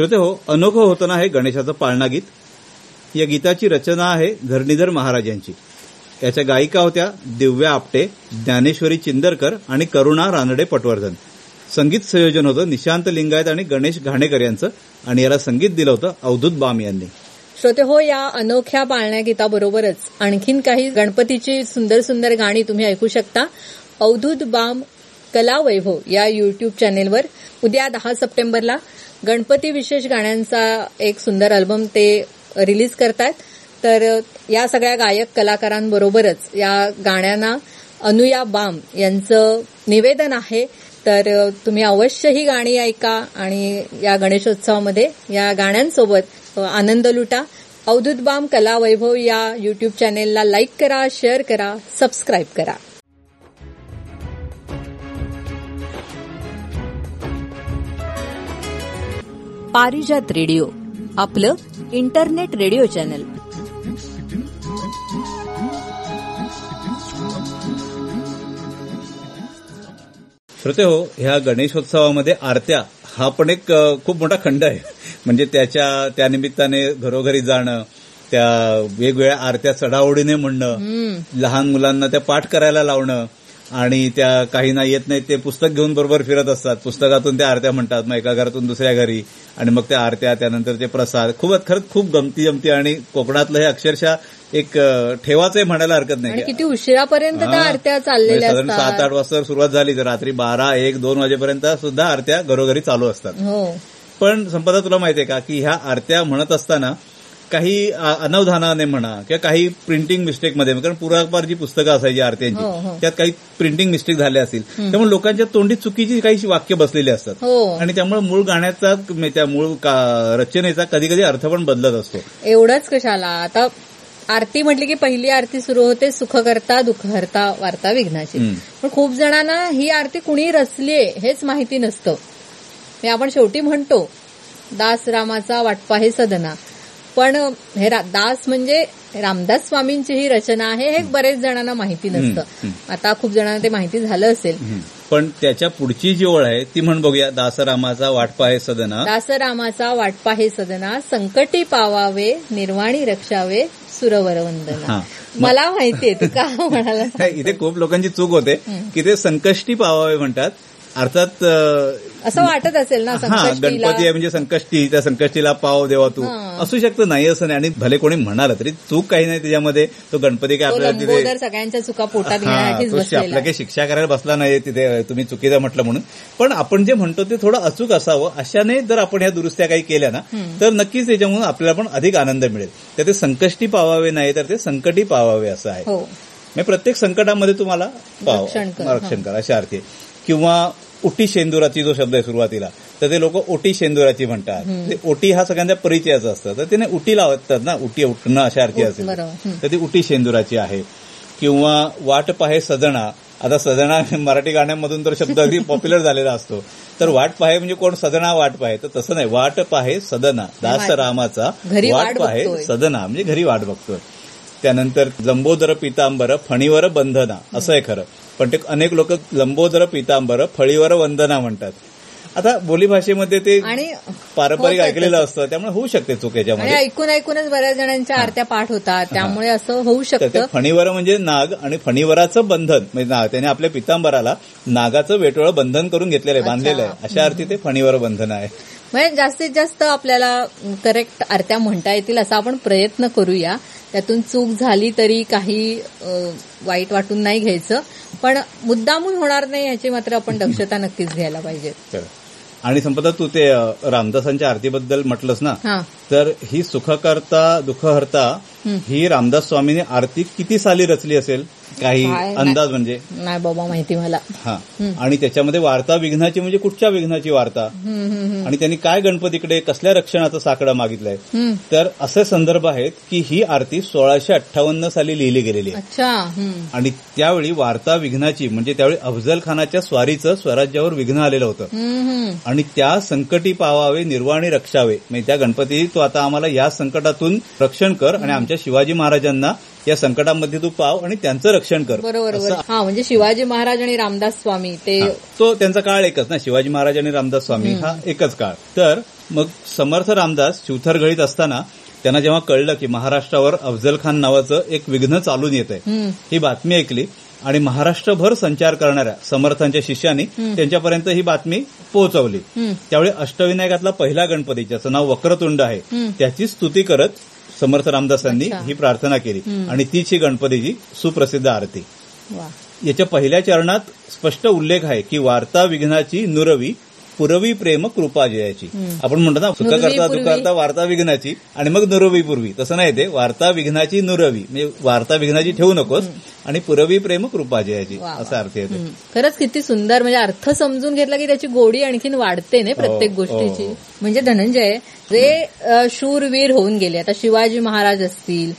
श्रोते हो अनोखं होतं ना हे गणेशाचं पाळणा गीत? या गीताची रचना आहे धरणीधर महाराज यांची. याच्या गायिका होत्या दिव्या आपटे ज्ञानेश्वरी चिंदरकर आणि करुणा रानडे पटवर्धन. संगीत संयोजन होतं निशांत लिंगायत आणि गणेश घाणेकर यांचं आणि याला संगीत दिलं होतं अवधूत बाम यांनी. श्रोते हो या अनोख्या पाळण्या गीताबरोबरच आणखीन काही गणपतीची सुंदर सुंदर गाणी तुम्ही ऐकू शकता. अवधूत बाम कला वैभव या युट्यूब चॅनेलवर उद्या दहा सप्टेंबरला गणपती विशेष गाण्यांचा एक सुंदर अल्बम ते रिलीज करतात. तर या सगळ्या गायक कलाकारांबरोबरच या गाण्यांना अनुया बाम यांचं निवेदन आहे. तर तुम्ही अवश्य ही गाणी ऐका आणि या गणेशोत्सवामध्ये या गाण्यांसोबत आनंद लुटा. अवधूत बाम कला वैभव या युट्यूब चॅनेलला लाईक करा शेअर करा सबस्क्राईब करा. पारिजात रेडिओ आपलं इंटरनेट रेडिओ चॅनल. श्रोते हो ह्या गणेशोत्सवामध्ये आरत्या हा पण एक खूप मोठा खंड आहे. म्हणजे त्याच्या त्यानिमित्ताने घरोघरी जाणं त्या वेगवेगळ्या आरत्या चढाओढीने म्हणणं लहान मुलांना त्या पाठ करायला लावणं आणि त्या काहींना येत नाही ते पुस्तक घेऊन बरोबर फिरत असतात. पुस्तकातून त्या आरत्या म्हणतात मग एका घरातून दुसऱ्या घरी. आणि मग त्या आरत्या त्यानंतर ते प्रसाद. खूप खरंच खूप गमती जमती आणि कोकणातलं हे अक्षरशः एक अ, ठेवाचंही म्हणायला हरकत नाही. किती उशिरापर्यंत त्या. आरत्या म्हणजे चाललेल्या साधारण सात आठ वाजता सुरुवात झाली तर रात्री बारा एक दोन वाजेपर्यंत सुद्धा आरत्या घरोघरी चालू असतात. हो. पण संपदा तुला माहितीये का की ह्या आरत्या म्हणत असताना काही अनवधानाने म्हणा किंवा काही प्रिंटिंग मिस्टेकमध्ये कारण पुरापार जी पुस्तकं असायची हो, हो. आरत्यांची त्यात काही प्रिंटिंग मिस्टेक झाले असतील. त्यामुळे लोकांच्या तोंडी चुकीची काही वाक्य बसलेली असतात. हो. आणि त्यामुळे मूळ गाण्याचा म्हणजे त्या मूळ रचनेचा कधी कधी अर्थ पण बदलत असतो. एवढंच कशाला? आता आरती म्हटली की पहिली आरती सुरू होते सुख करता दुःख हरता वार्ता विघ्नाची. पण खूप जणांना ही आरती कुणी रचलीये हेच माहिती नसतं. हे आपण शेवटी म्हणतो दास रामाचा वाटपा हे सदना. पण हे दास म्हणजे रामदास स्वामींची ही रचना आहे हे बरेच जणांना माहिती नसतं. आता खूप जणांना ते माहिती झालं असेल. हं. पण त्याच्या पुढची जी ओळ आहे ती म्हण बघूया दासरामाचा वाटपा आहे सदना. दासरामाचा वाटपा हे सदना संकटी पावावे निर्वाणी रक्षावे सुरवर वंदना हा. मला माहितीये तू का म्हणाला? इथे खूप लोकांची चूक होते की ते संकष्टी पावावे म्हणतात. अर्थात असं वाटत असेल ना हा गणपती आहे म्हणजे संकष्टी त्या संकष्टीला पाव देवा तू. असू शकतं नाही असं नाही. आणि भले कोणी म्हणालं तरी चूक काही नाही त्याच्यामध्ये. तो गणपती काय आपल्याला तिथे सगळ्यांच्या चुका पोटात आपल्या काही शिक्षा करायला बसला नाही तिथे तुम्ही चुकीचं म्हटलं म्हणून. पण आपण जे म्हणतो ते थोडं अचूक असावं. अशाने जर आपण ह्या दुरुस्त्या काही केल्या ना तर नक्कीच त्याच्यामुळे आपल्याला पण अधिक आनंद मिळेल. तर ते संकष्टी पावावे नाही तर ते संकटी पावावे असं आहे. हो. म्हणजे प्रत्येक संकटामध्ये तुम्हाला पाव रक्षण कर अशा अर्थी. किंवा उटी शेंदुराची जो शब्द आहे सुरुवातीला तर ते लोक ओटी शेंदुराची म्हणतात. ते ओटी हा सगळ्यांच्या परिचयाचा असतं. तर त्याने उटी लावतात ना उटी उठणं अशा अर्थी असेल. तर ती उटी शेंदुराची आहे. किंवा वाट पाहे सदणा आता सदणा मराठी गाण्यांमधून तर शब्द अगदी पॉप्युलर झालेला असतो. तर वाट पाहे म्हणजे कोण? सदणा वाट पाहे. तर तसं नाही. वाट पाहे सदना. दास रामाचा वाट पाहे. सदना. म्हणजे घरी वाट बघतोय. त्यानंतर लंबोदर पितांबर फणीवर बंधना. असं आहे खरं. पण ते अनेक लोक लंबोदर पितांबर फळीवर वंदना म्हणतात. आता बोलीभाषेमध्ये ते आणि पारंपरिक होतं ऐकलेलं असतं त्यामुळे होऊ शकते चूक आणि याच्यामध्ये ऐकून ऐकूनच बऱ्याच जणांच्या आरत्या पाठ होतात त्यामुळे असं होऊ शकतं. फणीवर म्हणजे नाग आणि फणीवराचं बंधन म्हणजे ना- त्याने आपल्या पितांबराला नागाचं वेटोळं बंधन करून घेतलेलं आहे बांधलेलं आहे. अशा अर्थी ते फणीवर बंधन आहे. म्हणजे जास्तीत जास्त आपल्याला करेक्ट आरत्या म्हणता येतील असा आपण प्रयत्न करूया. त्यातून चूक झाली तरी काही वाईट वाटून नाही घ्यायचं. पण मुद्दामून होणार नाही याची मात्र आपण दक्षता नक्कीच घ्यायला पाहिजे. तर आणि संपदा तू ते रामदासांच्या आरतीबद्दल म्हटलंस ना हा. तर ही सुखकर्ता दुःखहर्ता ही रामदास स्वामीने आरती किती साली रचली असेल? काही अंदाज म्हणजे? नाही बाबा माहिती मला. हा. आणि त्याच्यामध्ये वार्ता विघ्नाची म्हणजे कुठच्या विघ्नाची वार्ता. आणि त्यांनी काय गणपतीकडे कसल्या रक्षणाचं साकडं मागितलंय. तर असे संदर्भ आहेत की ही आरती सोळाशे अठ्ठावन्न साली लिहिली गेलेली आहे. आणि त्यावेळी वार्ता विघ्नाची म्हणजे त्यावेळी अफजल खानाच्या स्वारीचं स्वराज्यावर विघ्न आलेलं होतं. आणि त्या संकटी पावावे निर्वाणी रक्षावे. म्हणजे त्या गणपती तू आता आम्हाला या संकटातून रक्षण कर आणि आमच्या शिवाजी महाराजांना या संकटामध्ये तू पाव आणि त्यांचं रक्षण कर बरोबर हा म्हणजे शिवाजी महाराज आणि रामदास स्वामी ते. तो त्यांचा काळ एकच ना शिवाजी महाराज आणि रामदास स्वामी हा एकच काळ तर मग समर्थ रामदास चिवथरगळीत असताना त्यांना जेव्हा कळलं की महाराष्ट्रावर अफजल खान नावाचं एक विघ्न चालून येत आहे. ही बातमी ऐकली आणि महाराष्ट्रभर संचार करणाऱ्या समर्थांच्या शिष्यांनी त्यांच्यापर्यंत ही बातमी पोहोचवली. त्यावेळी अष्टविनायकातला पहिला गणपती ज्याचं नाव वक्रतुंड आहे. त्याची स्तुती करत समर्थ रामदासांनी. ही प्रार्थना केली. आणि तीच ही गणपतीची सुप्रसिद्ध आरती याच्या पहिल्या चरणात स्पष्ट उल्लेख आहे की वार्ता विघ्नाची नुरवी पुरवी प्रेम कृपा जयाची आपण म्हणतो ना सुख करता. करता वार्ता विघ्नाची. आणि मग नुरवी पूर्वी. तसं नाही ते. वार्ता विघ्नाची नुरवी. म्हणजे वार्ता विघ्नाची ठेवू नकोस. आणि पुरवी प्रेम कृपा जयाची. असा अर्थ येते. खरंच किती सुंदर. म्हणजे अर्थ समजून घेतला की त्याची गोडी आणखीन वाढते ना प्रत्येक हो, गोष्टीची. हो. म्हणजे धनंजय जे शूरवीर होऊन गेले. आता शिवाजी महाराज असतील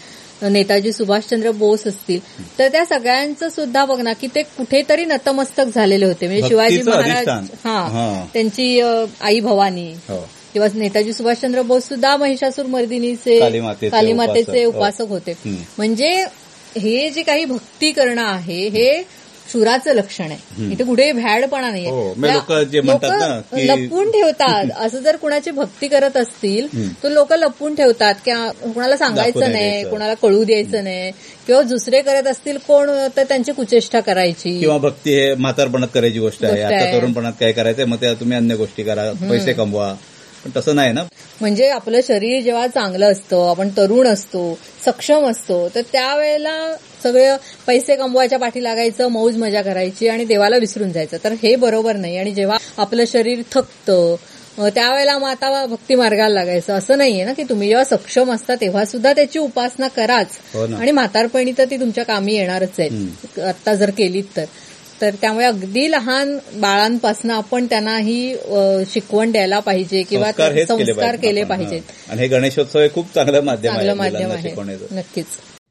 नेताजी सुभाषचंद्र बोस असतील तर त्या सगळ्यांचं सुद्धा बघ ना की ते कुठेतरी नतमस्तक झालेले होते म्हणजे शिवाजी महाराज. हा. त्यांची आई भवानी हो किंवा नेताजी सुभाषचंद्र बोस सुद्धा महिषासूर मर्दिनीचे कालीमातेचे उपासक. हो. उपासक होते. म्हणजे हे जे काही भक्ती करणं आहे हे शुराचं लक्षण आहे. इथे कुठे भॅडपणा नाही हो, लोकं जे म्हणतात ना की- लपवून ठेवतात. असं जर कुणाची भक्ती करत असतील तर लोक लपवून ठेवतात. किंवा कुणाला सांगायचं नाही. कुणाला कळू द्यायचं नाही. किंवा दुसरे करत असतील कोण तर त्यांची कुचेष्टा करायची. किंवा भक्ती हे म्हातारपणात करायची गोष्ट आहे. गोष्ट आता आहे. तरुणपणात काय करायचंय मग त्या तुम्ही अन्य गोष्टी करा. पैसे कमवा. पण तसं नाही ना. म्हणजे आपलं शरीर जेव्हा चांगलं असतं आपण तरुण असतो सक्षम असतो तर त्यावेळेला सगळं पैसे कमवायच्या पाठी लागायचं मौज मजा करायची आणि देवाला विसरून जायचं. तर हे बरोबर नाही. आणि जेव्हा आपलं शरीर थकतं त्यावेळेला मग आता भक्ती मार्गाला लागायचं. असं नाहीये ना की तुम्ही जेव्हा सक्षम असता तेव्हा सुद्धा त्याची उपासना कराच. हो ना. आणि म्हातारपणी तर ती तुमच्या कामी येणारच आहे. आता जर केलीत तर. तर त्यामुळे अगदी लहान बाळांपासून आपण त्यांना ही शिकवण द्यायला पाहिजे किंवा संस्कार केले पाहिजेत. आणि हे गणेशोत्सव हे खूप चांगलं माध्यम माध्यम आहे. नक्कीच.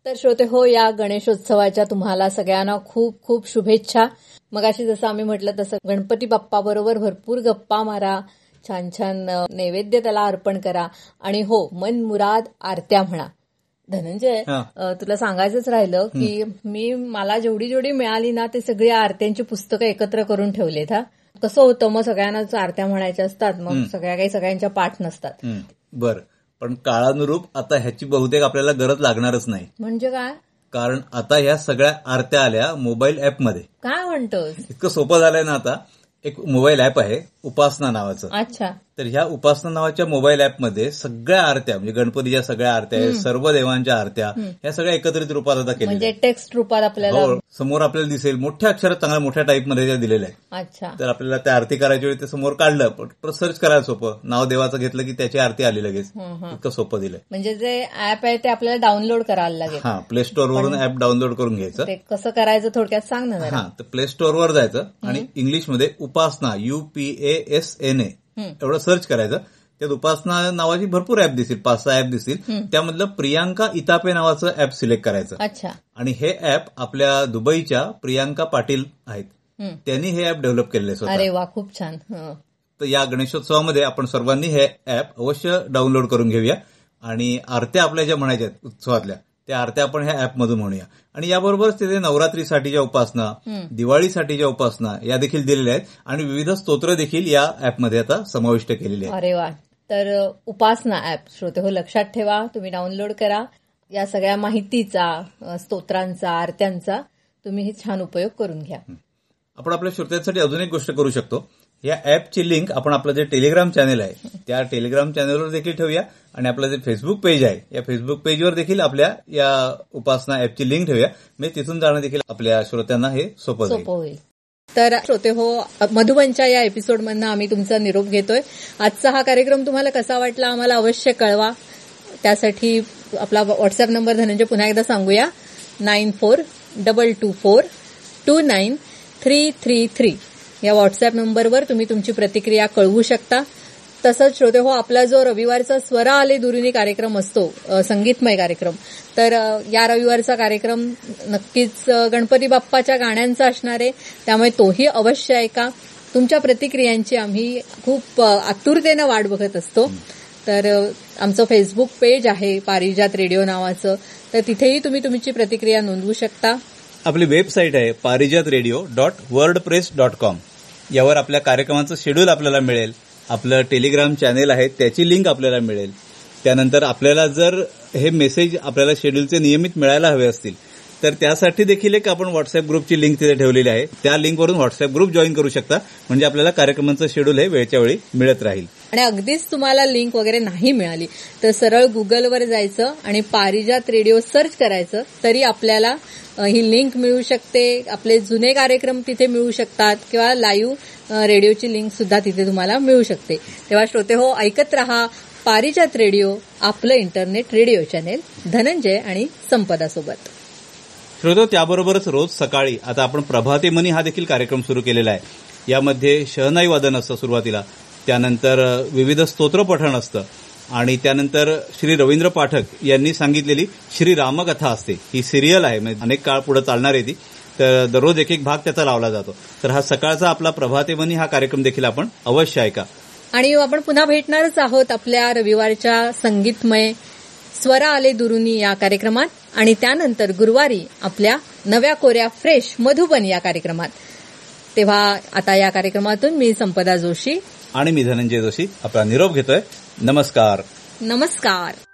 तर श्रोते हो या गणेशोत्सवाच्या तुम्हाला सगळ्यांना खूप खूप शुभेच्छा. मगाशी जसं आम्ही म्हटलं तसं गणपती बाप्पा बरोबर भरपूर गप्पा मारा. छान छान नैवेद्य त्याला अर्पण करा. आणि हो मन मुराद आरत्या म्हणा. धनंजय तुला सांगायचंच राहिलं की मी मला जेवढी जेवढी मिळाली ना ते सगळी आरत्यांची पुस्तकं एकत्र करून ठेवलेत हा. कसं होतं मग सगळ्यांनाच आरत्या म्हणायच्या असतात मग सगळ्या काही सगळ्यांच्या पाठ नसतात. बरं. पण काळानुरूप आता ह्याची बहुतेक आपल्याला गरज लागणारच नाही. म्हणजे काय? कारण आता ह्या सगळ्या आरत्या आल्या मोबाईल ऍपमध्ये काय म्हणतोस? इतकं सोपं झालंय ना आता. एक मोबाईल ऍप आहे उपासना नावाचं. अच्छा. तर ह्या उपासना नावाच्या मोबाईल ऍपमध्ये सगळ्या आरत्या म्हणजे गणपतीच्या सगळ्या आरत्या सर्व देवांच्या आरत्या ह्या सगळ्या एकत्रित रूपात आता म्हणजे आहेत. टेक्स्ट रूपात आपल्याला हो समोर आपल्याला दिसेल. मोठ्या अक्षरात चांगल्या मोठ्या टाईपमध्ये त्या दिलेल्या आहेत. अच्छा. तर आपल्याला त्या आरती करायच्या वेळी ते समोर काढलं पण सर्च करायला सोपं. नाव देवाचं घेतलं की त्याची आरती आली लगेच. इतकं सोपं दिलंय. म्हणजे जे ऍप आहे ते आपल्याला डाउनलोड करायला लागेल. हा प्ले स्टोअर वरून ऍप डाउनलोड करून घ्यायचं. ते कसं करायचं थोडक्यात सांग ना हा तर प्ले स्टोअरवर जायचं आणि इंग्लिशमध्ये Upasana U P S N. एवढं सर्च करायचं. त्यात उपासना नावाची भरपूर ऍप दिसतील. पाच सहा ऍप दिसतील. त्यामधलं प्रियांका इतापे नावाचं ऍप सिलेक्ट करायचं. अच्छा. आणि हे ऍप आपल्या दुबईच्या प्रियांका पाटील आहेत. त्यांनी हे ऍप डेव्हलप केलेलं अरे वा खूप छान. तर या गणेशोत्सवामध्ये आपण सर्वांनी हे ऍप अवश्य डाउनलोड करून घेऊया. आणि आरत्या आपल्या ज्या म्हणायच्या उत्सवातल्या त्या आरत्या आपण ह्या ऍपमधून म्हणूया. आणि याबरोबरच तिथे नवरात्रीसाठीच्या उपासना दिवाळीसाठीच्या उपासना या देखील दिलेल्या आहेत. आणि विविध स्तोत्र देखील या ऍपमध्ये आता समाविष्ट केलेली आहेत. अरे वा. तर उपासना ऍप श्रोते हो लक्षात ठेवा. तुम्ही डाउनलोड करा. या सगळ्या माहितीचा स्तोत्रांचा आरत्यांचा तुम्ही हे छान उपयोग करून घ्या. आपण आपल्या श्रोत्यांसाठी अजून एक गोष्ट करू शकतो. या ऍपची लिंक आपण आपलं जे टेलिग्राम चॅनेल आहे त्या टेलिग्राम चॅनेलवर देखील ठेवूया आणि आपलं जे फेसबुक पेज आहे या फेसबुक पेजवर देखील आपल्या या उपासना ऍपची लिंक ठेवूया. म्हणजे तिथून जाणं देखील आपल्या श्रोत्यांना हे सोपं सोपं होईल. तर श्रोते हो मधुबनच्या या एपिसोडमधनं आम्ही तुमचा निरोप घेतोय. आजचा हा कार्यक्रम तुम्हाला कसा वाटला आम्हाला अवश्य कळवा. त्यासाठी आपला व्हॉट्सअप नंबर धनंजय पुन्हा एकदा सांगूया. Nine four double two four two nine three three three. या व्हॉट्सअप नंबरवर तुम्ही तुमची प्रतिक्रिया कळवू शकता. तसंच श्रोते हो आपला जो रविवारचा स्वरा आले दुरुनी कार्यक्रम असतो संगीतमय कार्यक्रम तर या रविवारचा कार्यक्रम नक्कीच गणपती बाप्पाच्या गाण्यांचा असणार आहे. त्यामुळे तोही अवश्य ऐका. तुमच्या प्रतिक्रियांची आम्ही खूप आतुरतेनं वाट बघत असतो. तर आमचं फेसबुक पेज आहे पारिजात रेडिओ नावाचं. तर तिथेही तुम्ही तुमची प्रतिक्रिया नोंदवू शकता. आपली वेबसाईट आहे Parijat radio dot WordPress dot com यावर आपल्या कार्यक्रमाचं शेड्यूल आपल्याला मिळेल. आपलं टेलिग्राम चॅनेल आहे त्याची लिंक आपल्याला मिळेल. त्यानंतर आपल्याला जर हे मेसेज आपल्याला शेड्यूलचे नियमित मिळायला हवे असतील तर त्यासाठी देखील एक आपण व्हॉट्सअप ग्रुपची लिंक तिथे ठेवलेली आहे. त्या लिंकवरून व्हॉट्सअप ग्रुप जॉईन करू शकता. म्हणजे आपल्याला कार्यक्रमांचं शेड्यूल हे वेळच्या वेळी मिळत राहील. आणि अगदीच तुम्हाला लिंक वगैरे नाही मिळाली तर सरळ गुगलवर जायचं आणि पारिजात रेडिओ सर्च करायचं तरी आपल्याला ही लिंक मिळू शकते. आपले जुने कार्यक्रम तिथे मिळू शकतात किंवा लाईव्ह रेडिओची लिंक सुद्धा तिथे तुम्हाला मिळू शकते. तेव्हा श्रोते हो ऐकत रहा पारिजात रेडिओ आपलं इंटरनेट रेडिओ चॅनेल धनंजय आणि संपदा सोबत श्रोतो त्याबरोबरच रोज सकाळी आता आपण प्रभाते मनी हा देखील कार्यक्रम सुरू केलेला आहे. यामध्ये शहनाई वादन असतं सुरुवातीला त्यानंतर विविध स्तोत्र पठण असतं आणि त्यानंतर श्री रवींद्र पाठक यांनी सांगितलेली श्री रामकथा असते. ही सिरियल आहे म्हणजे अनेक काळ पुढे चालणार आहे ती तर दररोज एक एक भाग त्याचा लावला जातो. तर हा सकाळचा आपला प्रभाते मनी हा कार्यक्रम देखील आपण अवश्य ऐका. आणि आपण पुन्हा भेटणारच आहोत आपल्या रविवारच्या संगीतमय स्वरा आले दुरुनी या कार्यक्रमात आणि त्यानंतर गुरुवारी आपल्या नव्या कोऱ्या फ्रेश मधुबन या कार्यक्रमात. तेव्हा आता या कार्यक्रमातून मी संपदा जोशी. आणि मी धनंजय जोशी. आपला निरोप घेतोय. नमस्कार. नमस्कार.